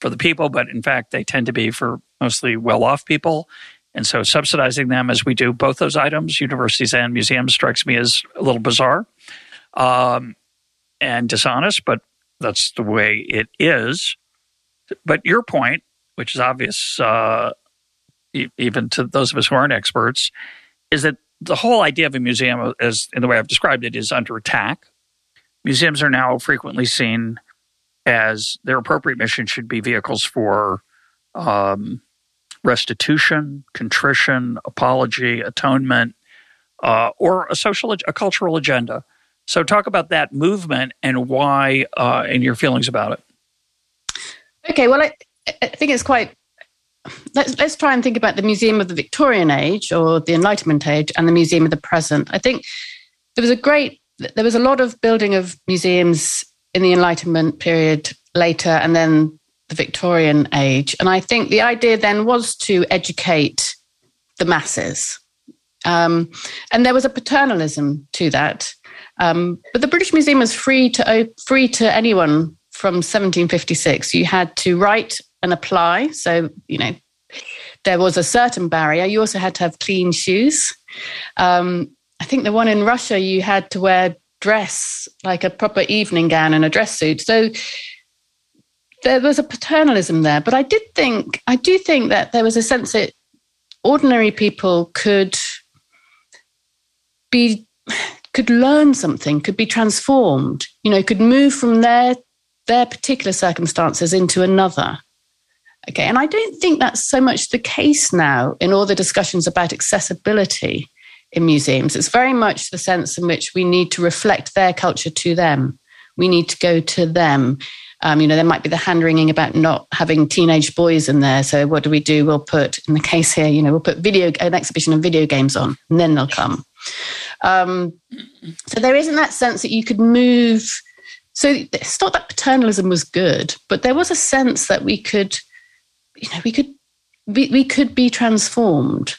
for the people, but in fact, they tend to be for mostly well off people. And so subsidizing them as we do both those items, universities and museums, strikes me as a little bizarre um, and dishonest, but that's the way it is. But your point, which is obvious uh, even to those of us who aren't experts, is that the whole idea of a museum, as in the way I've described it, is under attack museums are now frequently seen as their appropriate mission should be vehicles for um, restitution, contrition, apology, atonement, uh, or a social, a cultural agenda. So, talk about that movement and why, uh, and your feelings about it. Okay, well, I, I think it's quite. Let's let's try and think about the Museum of the Victorian Age or the Enlightenment Age and the Museum of the Present. I think there was a great, there was a lot of building of museums in the Enlightenment period later, and then the Victorian age. And I think the idea then was to educate the masses. Um, and there was a paternalism to that. Um, but the British Museum was free to free to anyone from 1756. You had to write and apply. So you know there was a certain barrier. You also had to have clean shoes. Um, I think the one in Russia you had to wear dress like a proper evening gown and a dress suit. So there was a paternalism there, but I did think, I do think that there was a sense that ordinary people could be, could learn something, could be transformed, you know, could move from their, their particular circumstances into another. Okay. And I don't think that's so much the case now in all the discussions about accessibility in museums. It's very much the sense in which we need to reflect their culture to them. We need to go to them. Um, you know, there might be the hand wringing about not having teenage boys in there. So what do we do? We'll put, in the case here, you know, we'll put video an exhibition of video games on, and then they'll come. Um, so there isn't that sense that you could move. So it's not that paternalism was good, but there was a sense that we could, you know, we could we, we could be transformed.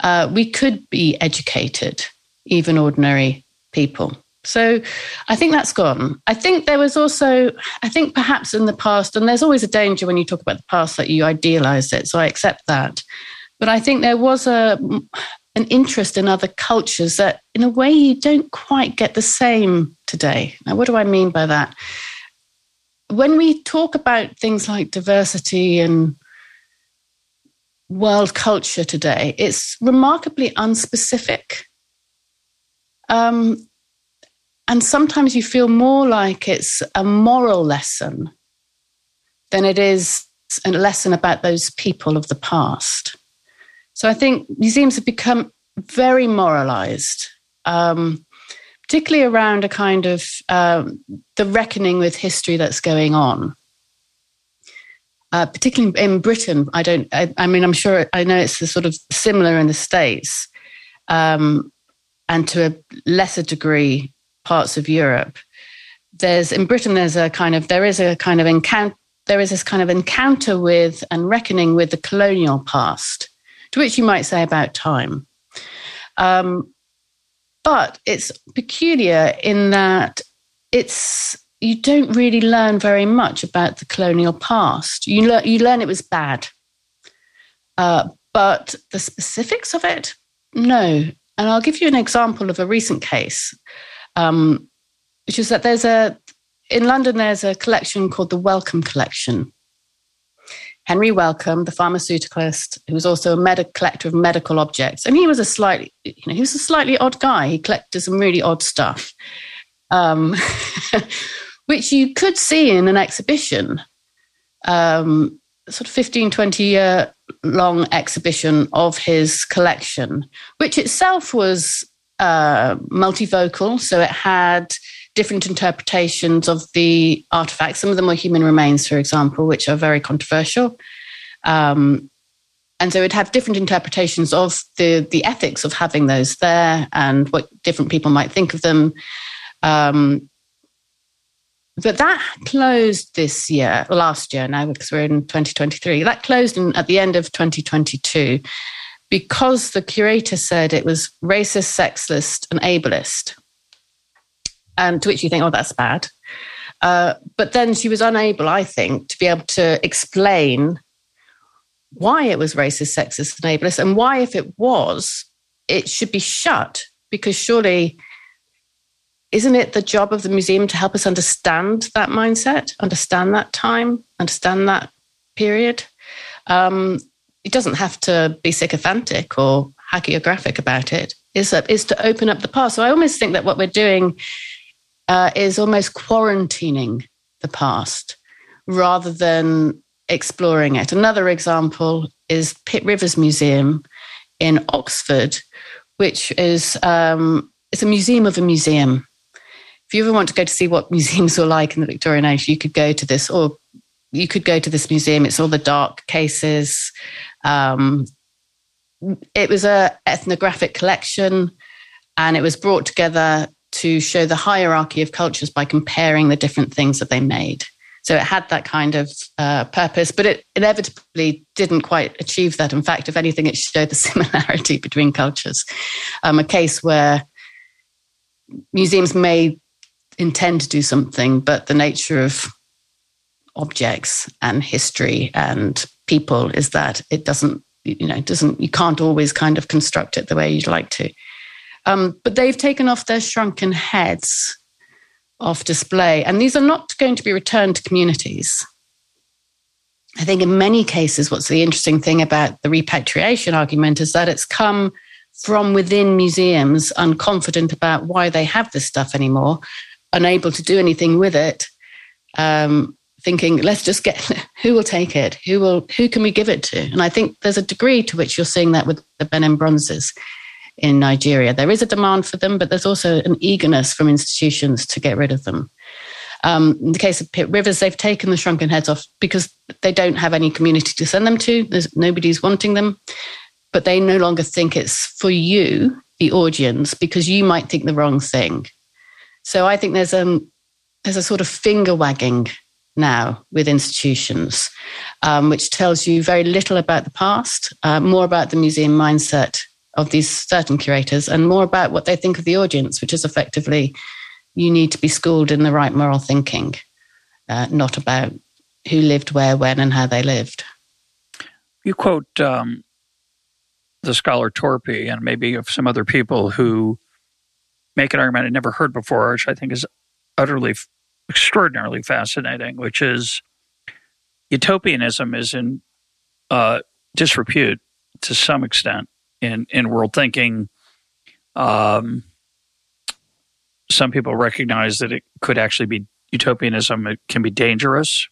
Uh, we could be educated, even ordinary people. So I think that's gone. I think there was also, I think perhaps in the past, and there's always a danger when you talk about the past that you idealize it. So I accept that. But I think there was a an interest in other cultures that in a way you don't quite get the same today. Now, what do I mean by that? When we talk about things like diversity and world culture today, it's remarkably unspecific. Um, and sometimes you feel more like it's a moral lesson than it is a lesson about those people of the past. So I think museums have become very moralized, um, particularly around a kind of um, the reckoning with history that's going on. Uh, particularly in Britain, I don't. I, I, mean, I'm sure. I know it's the sort of similar in the states, um, and to a lesser degree parts of Europe. There's in Britain, there's a kind of there is a kind of encounter there is this kind of encounter with and reckoning with the colonial past, to which you might say about time. Um, but it's peculiar in that it's you don't really learn very much about the colonial past. You learn you learn it was bad, uh, but the specifics of it, no. And I'll give you an example of a recent case um, which is that there's a in London there's a collection called the Wellcome Collection. Henry Wellcome, the pharmaceuticalist, who was also a medic collector of medical objects, and he was a slightly, you know, he was a slightly odd guy. He collected some really odd stuff, um, which you could see in an exhibition, um, sort of 15, 20 year long exhibition of his collection, which itself was uh, multivocal, so it had different interpretations of the artifacts. Some of them were human remains, for example, which are very controversial. Um, and so it had different interpretations of the the ethics of having those there and what different people might think of them. Um, but that closed this year, last year now, because we're in 2023. That closed in, at the end of 2022 because the curator said it was racist, sexist, and ableist. And to which you think, oh, that's bad. Uh, but then she was unable, I think, to be able to explain why it was racist, sexist, and ableist, and why, if it was, it should be shut. Because surely, isn't it the job of the museum to help us understand that mindset, understand that time, understand that period? Um, it doesn't have to be sycophantic or hagiographic about it. Is, is to open up the past. So I almost think that what we're doing uh, is almost quarantining the past rather than exploring it. Another example is Pitt Rivers Museum in Oxford, which is um, it's a museum of a museum. If you ever want to go to see what museums were like in the Victorian age, you could go to this, or you could go to this museum. It's all the dark cases. Um, it was a ethnographic collection, and it was brought together to show the hierarchy of cultures by comparing the different things that they made. So it had that kind of uh, purpose, but it inevitably didn't quite achieve that. In fact, if anything, it showed the similarity between cultures. Um, a case where museums may intend to do something, but the nature of objects and history and people is that it doesn't, you know, doesn't, you can't always kind of construct it the way you'd like to. Um, but they've taken off their shrunken heads off display. And these are not going to be returned to communities. I think in many cases, what's the interesting thing about the repatriation argument is that it's come from within museums, unconfident about why they have this stuff anymore, unable to do anything with it, um, thinking, let's just get who will take it, who will, who can we give it to? And I think there's a degree to which you're seeing that with the Benin bronzes in Nigeria. There is a demand for them, but there's also an eagerness from institutions to get rid of them. Um, in the case of Pitt Rivers, they've taken the shrunken heads off because they don't have any community to send them to. There's nobody's wanting them, but they no longer think it's for you, the audience, because you might think the wrong thing. So I think there's a there's a sort of finger wagging now with institutions, um, which tells you very little about the past, uh, more about the museum mindset of these certain curators and more about what they think of the audience, which is effectively you need to be schooled in the right moral thinking, uh, not about who lived where, when, and how they lived. You quote um, the scholar Torpey and maybe of some other people who make an argument I'd never heard before, which I think is utterly, extraordinarily fascinating, which is utopianism is in uh, disrepute to some extent in in world thinking. Um, some people recognize that it could actually be utopianism. It can be dangerous,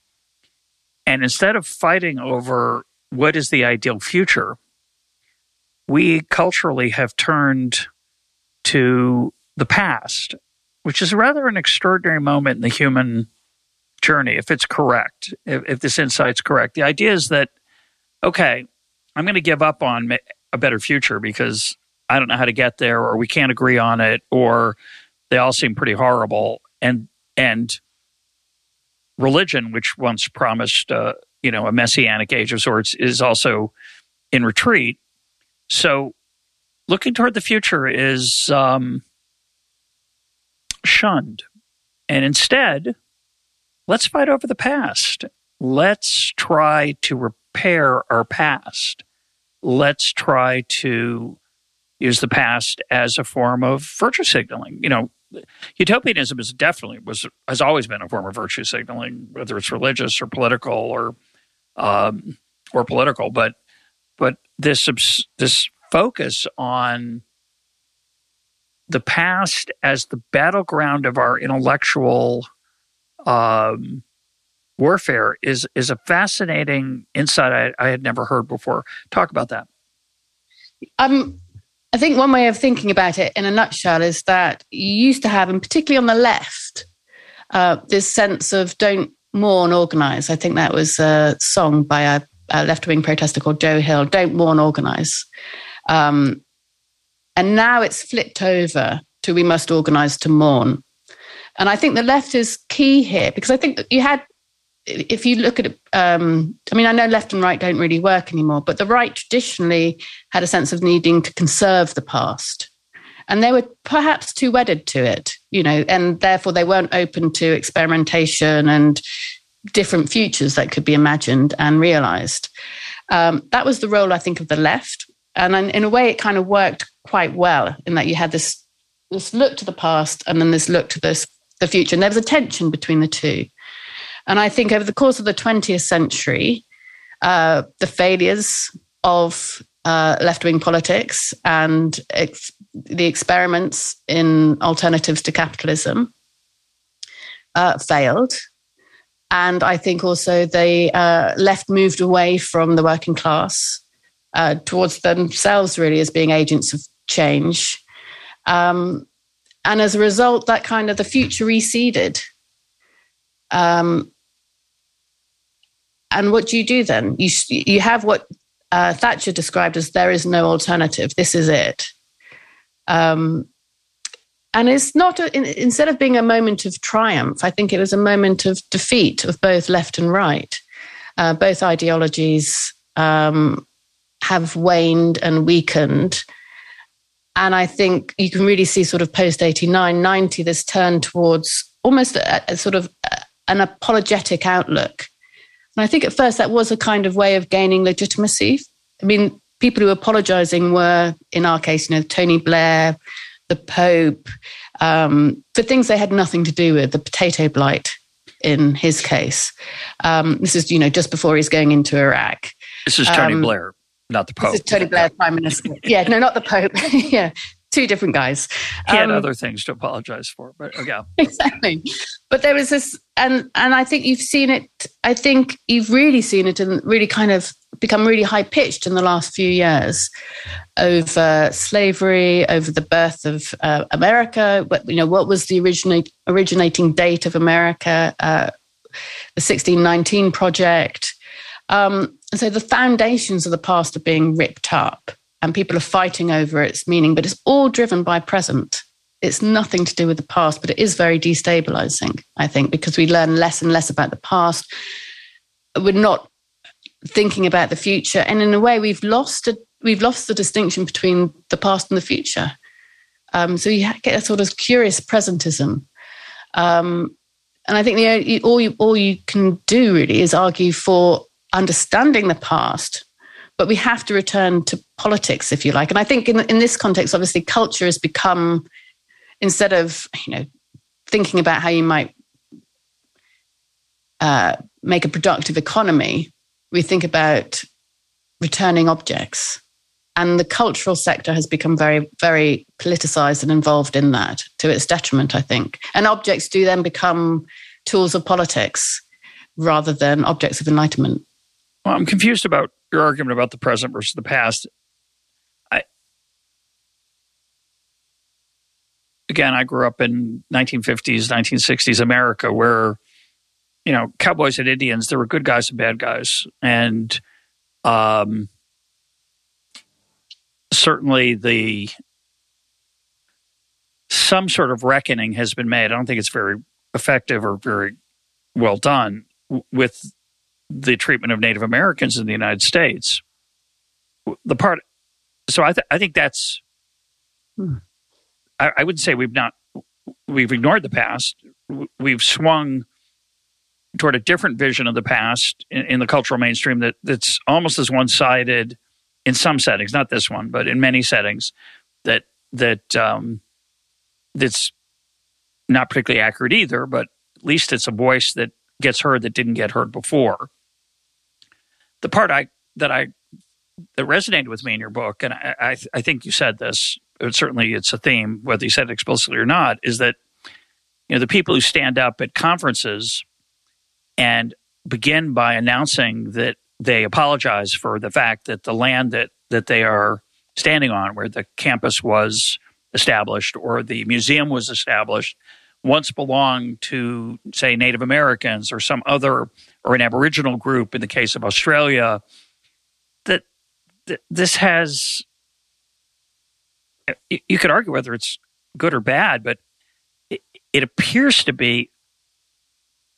and instead of fighting over what is the ideal future, we culturally have turned to the past, which is rather an extraordinary moment in the human journey, if it's correct, if, if this insight's correct. The idea is that, okay, I'm going to give up on a better future because I don't know how to get there or we can't agree on it or they all seem pretty horrible. And and religion which once promised uh, you know a messianic age of sorts is also in retreat. So looking toward the future is um, shunned. And instead let's fight over the past. Let's try to repair our past let's try to use the past as a form of virtue signaling. You know, utopianism is definitely was has always been a form of virtue signaling, whether it's religious or political or um, or political. But but this this focus on the past as the battleground of our intellectual um, warfare is is a fascinating insight I, I had never heard before. Talk about that. Um, I think one way of thinking about it in a nutshell is that you used to have, and particularly on the left, uh, this sense of don't mourn, organize. I think that was a song by a, a left wing protester called Joe Hill, Don't Mourn, Organize. Um, and now it's flipped over to we must organize to mourn. And I think the left is key here because I think you had if you look at um, I mean, I know left and right don't really work anymore, but the right traditionally had a sense of needing to conserve the past. And they were perhaps too wedded to it, you know, and therefore they weren't open to experimentation and different futures that could be imagined and realized. Um, that was the role, I think, of the left. And in a way, it kind of worked quite well in that you had this, this look to the past and then this look to this, the future. And there was a tension between the two. And I think over the course of the 20th century, uh, the failures of uh, left wing politics and ex- the experiments in alternatives to capitalism uh, failed. And I think also the uh, left moved away from the working class uh, towards themselves, really, as being agents of change. Um, and as a result, that kind of the future receded. Um, and what do you do then? You you have what uh, Thatcher described as there is no alternative. This is it. Um, and it's not a, in, instead of being a moment of triumph, I think it was a moment of defeat of both left and right. Uh, both ideologies um, have waned and weakened. And I think you can really see sort of post 89, 90, this turn towards almost a, a sort of an apologetic outlook and I think at first that was a kind of way of gaining legitimacy. I mean, people who were apologizing were, in our case, you know, Tony Blair, the Pope, um, for things they had nothing to do with, the potato blight in his case. Um, this is, you know, just before he's going into Iraq. This is Tony um, Blair, not the Pope. This is Tony Blair, Prime Minister. yeah, no, not the Pope. yeah, two different guys. He had um, other things to apologize for, but yeah, Exactly. But there was this, and and I think you've seen it. I think you've really seen it and really kind of become really high pitched in the last few years over slavery, over the birth of uh, America. But you know, what was the originate, originating date of America? Uh, the 1619 project. Um, so the foundations of the past are being ripped up and people are fighting over its meaning, but it's all driven by present. It's nothing to do with the past, but it is very destabilizing, I think, because we learn less and less about the past. We're not thinking about the future. And in a way, we've lost a, we've lost the distinction between the past and the future. Um, so you get a sort of curious presentism. Um, and I think the, all, you, all you can do really is argue for understanding the past but we have to return to politics, if you like. And I think in, in this context, obviously, culture has become, instead of, you know, thinking about how you might uh, make a productive economy, we think about returning objects. And the cultural sector has become very, very politicized and involved in that to its detriment, I think. And objects do then become tools of politics rather than objects of enlightenment. Well, I'm confused about your argument about the present versus the past. I again, I grew up in 1950s, 1960s America, where you know cowboys and Indians there were good guys and bad guys, and um, certainly the some sort of reckoning has been made. I don't think it's very effective or very well done with the treatment of Native Americans in the United States. The part, so I, th- I think that's, hmm. I, I would say we've not, we've ignored the past. We've swung toward a different vision of the past in, in the cultural mainstream that, that's almost as one sided in some settings, not this one, but in many settings that, that, um, that's not particularly accurate either, but at least it's a voice that gets heard that didn't get heard before the part I that I that resonated with me in your book, and I, I, I think you said this. Certainly, it's a theme, whether you said it explicitly or not. Is that you know the people who stand up at conferences and begin by announcing that they apologize for the fact that the land that that they are standing on, where the campus was established or the museum was established, once belonged to, say, Native Americans or some other or an Aboriginal group in the case of Australia, that, that this has, you could argue whether it's good or bad, but it, it appears to be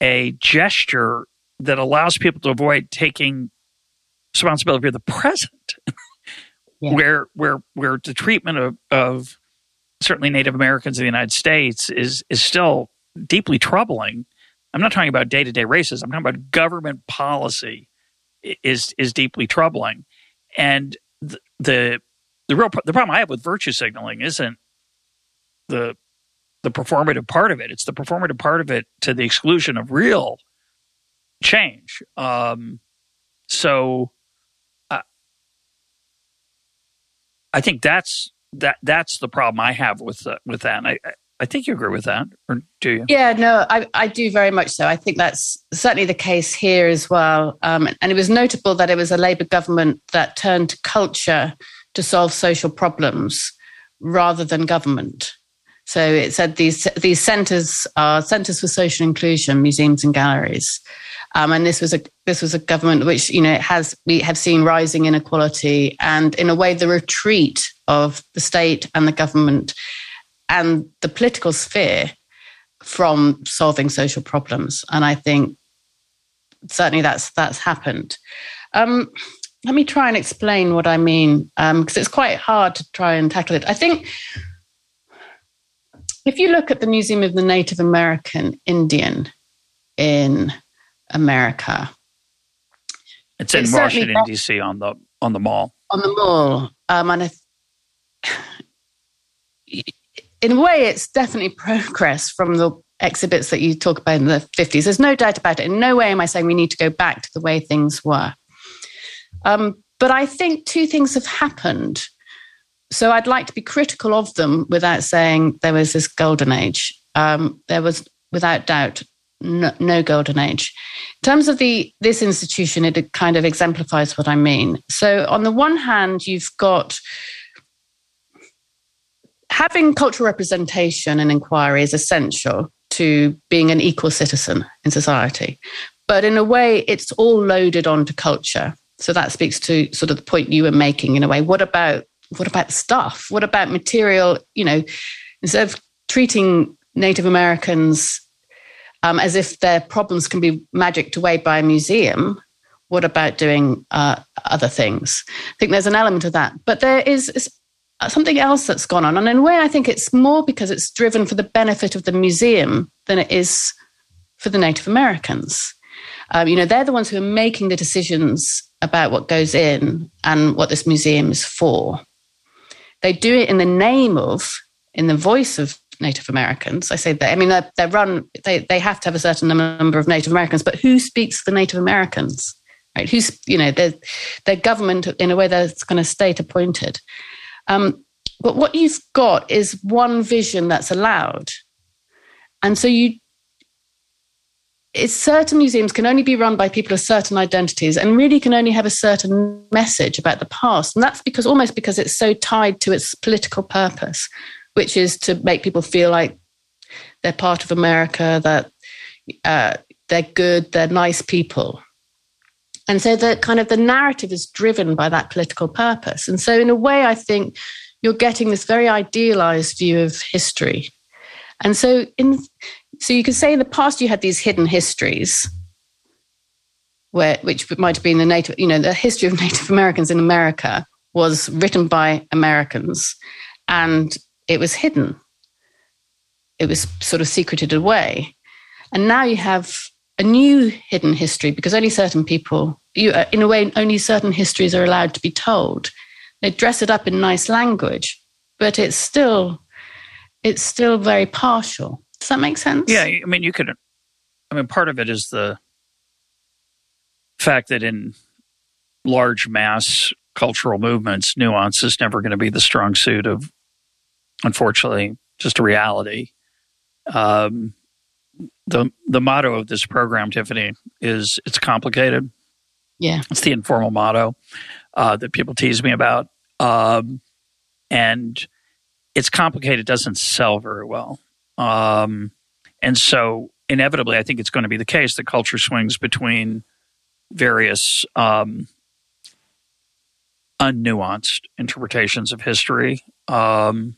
a gesture that allows people to avoid taking responsibility for the present, yeah. where where where the treatment of, of certainly Native Americans in the United States is is still deeply troubling. I'm not talking about day to day racism. I'm talking about government policy is is deeply troubling, and the the the real the problem I have with virtue signaling isn't the the performative part of it. It's the performative part of it to the exclusion of real change. Um, so, uh, I think that's that that's the problem I have with uh, with that. And I I think you agree with that, or do you? Yeah, no, I, I do very much so. I think that's certainly the case here as well. Um, and it was notable that it was a Labour government that turned to culture to solve social problems rather than government. So it said these these centres are centres for social inclusion, museums and galleries. Um, and this was a this was a government which you know has we have seen rising inequality and in a way the retreat of the state and the government and the political sphere from solving social problems. And I think certainly that's that's happened. Um, let me try and explain what I mean because um, it's quite hard to try and tackle it. I think if you look at the Museum of the Native American Indian in America, it's in Washington D.C. on the on the mall. On the mall, um, and in a way, it's definitely progress from the exhibits that you talk about in the 50s. There's no doubt about it. In no way am I saying we need to go back to the way things were. Um, but I think two things have happened. So I'd like to be critical of them without saying there was this golden age. Um, there was, without doubt, no, no, golden age. In terms of the this institution, it kind of exemplifies what I mean. So on the one hand, you've got having cultural representation and inquiry is essential to being an equal citizen in society. But in a way, it's all loaded onto culture. So that speaks to sort of the point you were making in a way. What about what about stuff? What about material? You know, instead of treating Native Americans um, as if their problems can be magicked away by a museum, what about doing uh, other things? I think there's an element of that. But there is something else that's gone on. And in a way, I think it's more because it's driven for the benefit of the museum than it is for the Native Americans. Um, you know, they're the ones who are making the decisions about what goes in and what this museum is for. They do it in the name of, in the voice of Native Americans. I say that. I mean, they're, they're run. They they have to have a certain number of Native Americans, but who speaks the Native Americans? Right? Who's you know their their government in a way that's kind of state appointed. Um, but what you've got is one vision that's allowed. And so you it's certain museums can only be run by people of certain identities and really can only have a certain message about the past. And that's because almost because it's so tied to its political purpose, which is to make people feel like they're part of America, that uh, they're good, they're nice people. And so the kind of the narrative is driven by that political purpose. And so in a way, I think you're getting this very idealized view of history. And so in so you could say in the past you had these hidden histories where which might have been the native, you know, the history of Native Americans in America was written by Americans and it was hidden. It was sort of secreted away. And now you have a new hidden history because only certain people you, uh, in a way, only certain histories are allowed to be told. They dress it up in nice language, but it's still, it's still very partial. Does that make sense? Yeah, I mean, you could. I mean, part of it is the fact that in large mass cultural movements, nuance is never going to be the strong suit of, unfortunately, just a reality. Um, the the motto of this program, Tiffany, is it's complicated. Yeah. It's the informal motto uh, that people tease me about. Um, and it's complicated, doesn't sell very well. Um, and so, inevitably, I think it's going to be the case that culture swings between various um, unnuanced interpretations of history. Um,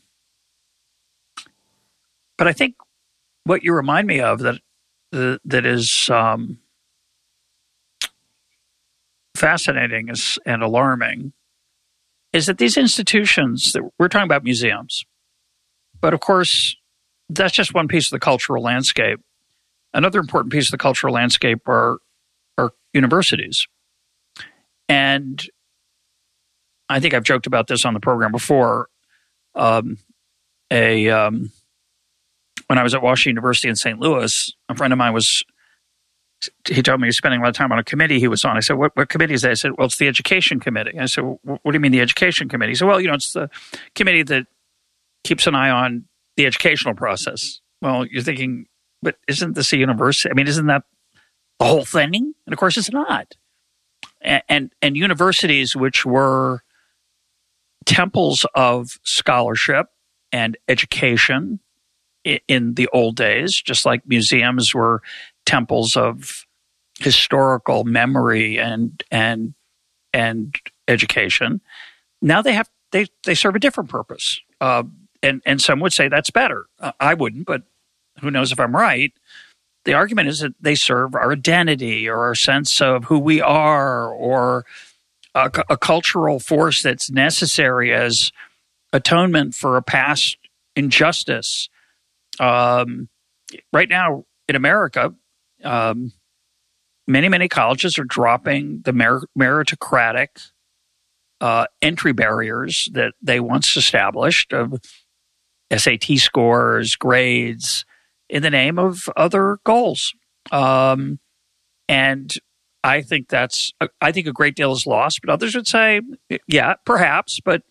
but I think what you remind me of that uh, that is um, fascinating and alarming is that these institutions that we're talking about museums, but of course, that's just one piece of the cultural landscape. Another important piece of the cultural landscape are, are universities. And I think I've joked about this on the program before. Um, a um, when I was at Washington University in St. Louis, a friend of mine was he told me he was spending a lot of time on a committee he was on. I said, what, what committee is that? I said, well, it's the education committee. I said, what do you mean the education committee? He said, well, you know, it's the committee that keeps an eye on the educational process. Well, you're thinking, but isn't this a university? I mean, isn't that the whole thing? And of course, it's not. And, and universities, which were temples of scholarship and education in the old days, just like museums were temples of historical memory and and and education. Now they have they they serve a different purpose, uh, and and some would say that's better. Uh, I wouldn't, but who knows if I'm right. The argument is that they serve our identity or our sense of who we are, or a, a cultural force that's necessary as atonement for a past injustice. Um, right now in America, um, many many colleges are dropping the mer- meritocratic uh, entry barriers that they once established of SAT scores, grades, in the name of other goals. Um, and I think that's I think a great deal is lost, but others would say, yeah, perhaps, but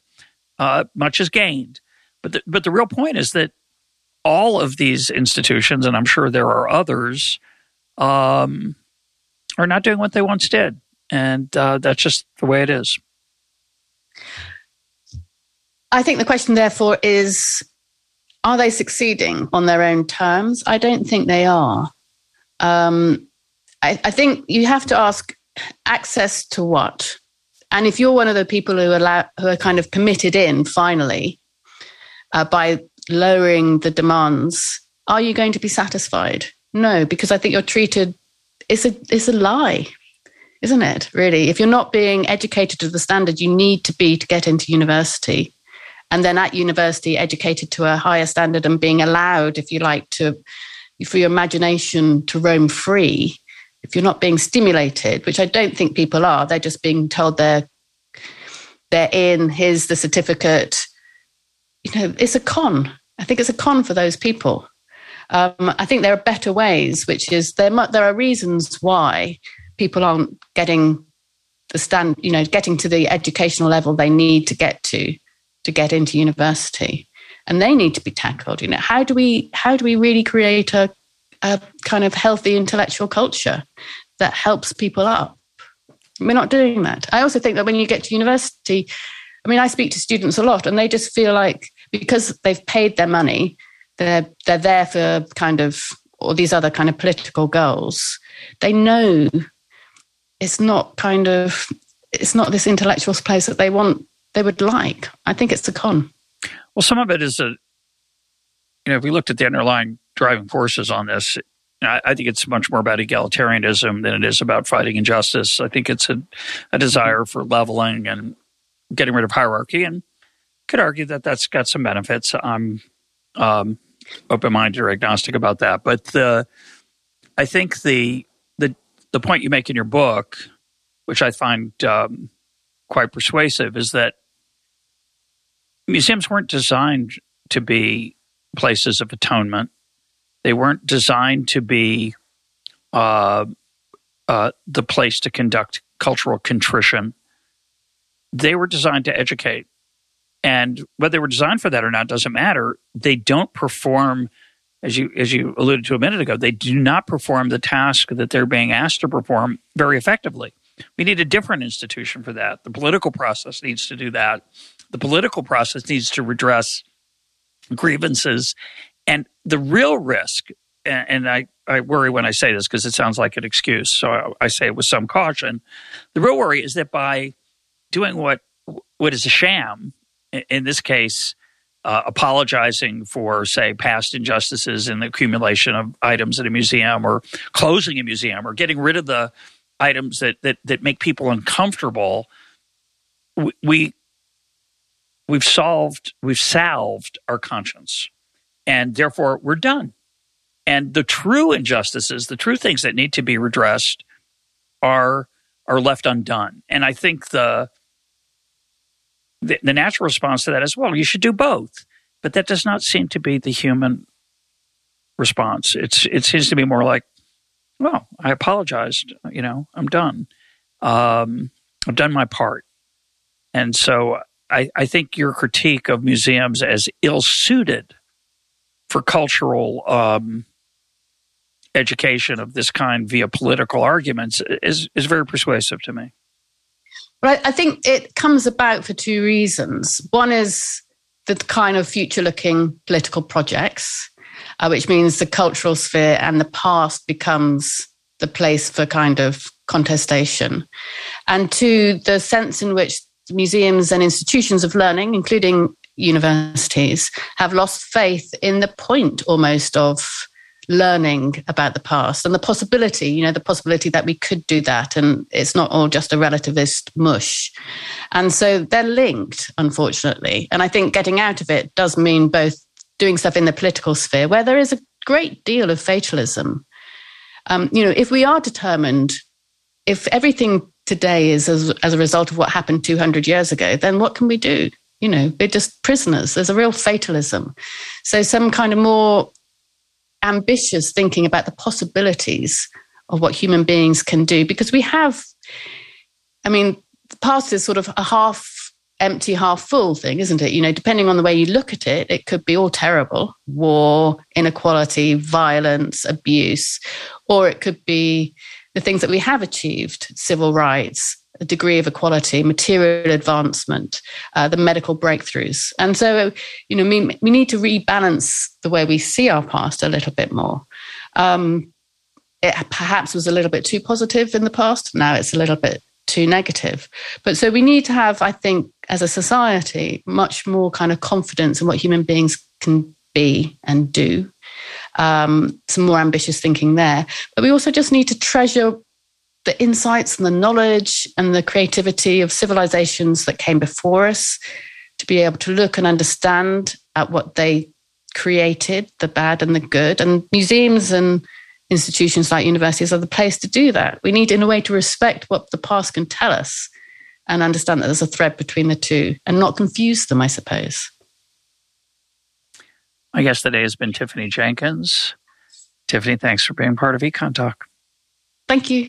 uh, much is gained. But the, but the real point is that all of these institutions, and I'm sure there are others, um, are not doing what they once did, and uh, that's just the way it is. I think the question, therefore, is are they succeeding on their own terms? I don't think they are. Um, I, I, think you have to ask access to what? And if you're one of the people who, allow, who are kind of permitted in finally uh, by lowering the demands, are you going to be satisfied? No, because I think you're treated, it's a, it's a lie isn't it? Really, if you're not being educated to the standard you need to be to get into university, and then at university educated to a higher standard and being allowed, if you like, to for your imagination to roam free, if you're not being stimulated, which I don't think people are, they're just being told they're they're in. Here's the certificate. You know, it's a con. I think it's a con for those people. Um, I think there are better ways, which is there. There are reasons why people aren't getting the stand, you know, getting to the educational level they need to get to to get into university, and they need to be tackled. You know, how do we how do we really create a a kind of healthy intellectual culture that helps people up? We're not doing that. I also think that when you get to university, I mean, I speak to students a lot, and they just feel like because they've paid their money, they're they're there for kind of all these other kind of political goals. They know it's not kind of it's not this intellectual place that they want they would like. I think it's a con. Well, some of it is a you know if we looked at the underlying driving forces on this, I, I think it's much more about egalitarianism than it is about fighting injustice. I think it's a, a desire for leveling and getting rid of hierarchy, and could argue that that's got some benefits. I'm um, open minded or agnostic about that, but the I think the the the point you make in your book, which I find um, quite persuasive, is that museums weren't designed to be places of atonement. They weren't designed to be uh, uh, the place to conduct cultural contrition. They were designed to educate. And whether they were designed for that or not doesn't matter. They don't perform as you as you alluded to a minute ago, they do not perform the task that they're being asked to perform very effectively. We need a different institution for that. The political process needs to do that. The political process needs to redress grievances. And the real risk, and I, I worry when I say this because it sounds like an excuse, so I say it with some caution. The real worry is that by doing what what is a sham, in this case, uh, apologizing for, say, past injustices in the accumulation of items at a museum or closing a museum or getting rid of the items that, that, that make people uncomfortable, we, we've solved, we've salved our conscience. And therefore, we're done. And the true injustices, the true things that need to be redressed are, are left undone. And I think the, the, the natural response to that is, well, you should do both. But that does not seem to be the human response. It's it seems to be more like, well, I apologized. You know, I'm done. Um, I've done my part. And so I, I think your critique of museums as ill suited for cultural um, education of this kind via political arguments is is very persuasive to me. Well, I think it comes about for two reasons. One is the kind of future-looking political projects, uh, which means the cultural sphere and the past becomes the place for kind of contestation, and two, the sense in which museums and institutions of learning, including universities, have lost faith in the point almost of learning about the past and the possibility, you know, the possibility that we could do that and it's not all just a relativist mush. And so they're linked, unfortunately. And I think getting out of it does mean both doing stuff in the political sphere where there is a great deal of fatalism. Um, you know, if we are determined, if everything today is as, as a result of what happened 200 years ago, then what can we do? You know, we're just prisoners. There's a real fatalism. So, some kind of more ambitious thinking about the possibilities of what human beings can do because we have i mean the past is sort of a half empty half full thing isn't it? You know depending on the way you look at it it could be all terrible. War inequality violence abuse or it could be the things that we have achieved civil rights a degree of equality, material advancement, uh, the medical breakthroughs. And so, you know, we, we need to rebalance the way we see our past a little bit more. Um, it perhaps was a little bit too positive in the past. Now it's a little bit too negative. But so we need to have, I think, as a society, much more kind of confidence in what human beings can be and do. Um, some more ambitious thinking there. But we also just need to treasure the insights and the knowledge and the creativity of civilizations that came before us to be able to look and understand at what they created, the bad and the good. And museums and institutions like universities are the place to do that. We need, in a way, to respect what the past can tell us and understand that there's a thread between the two and not confuse them, I suppose. My guest today has been Tiffany Jenkins. Tiffany, thanks for being part of Econ Talk. Thank you.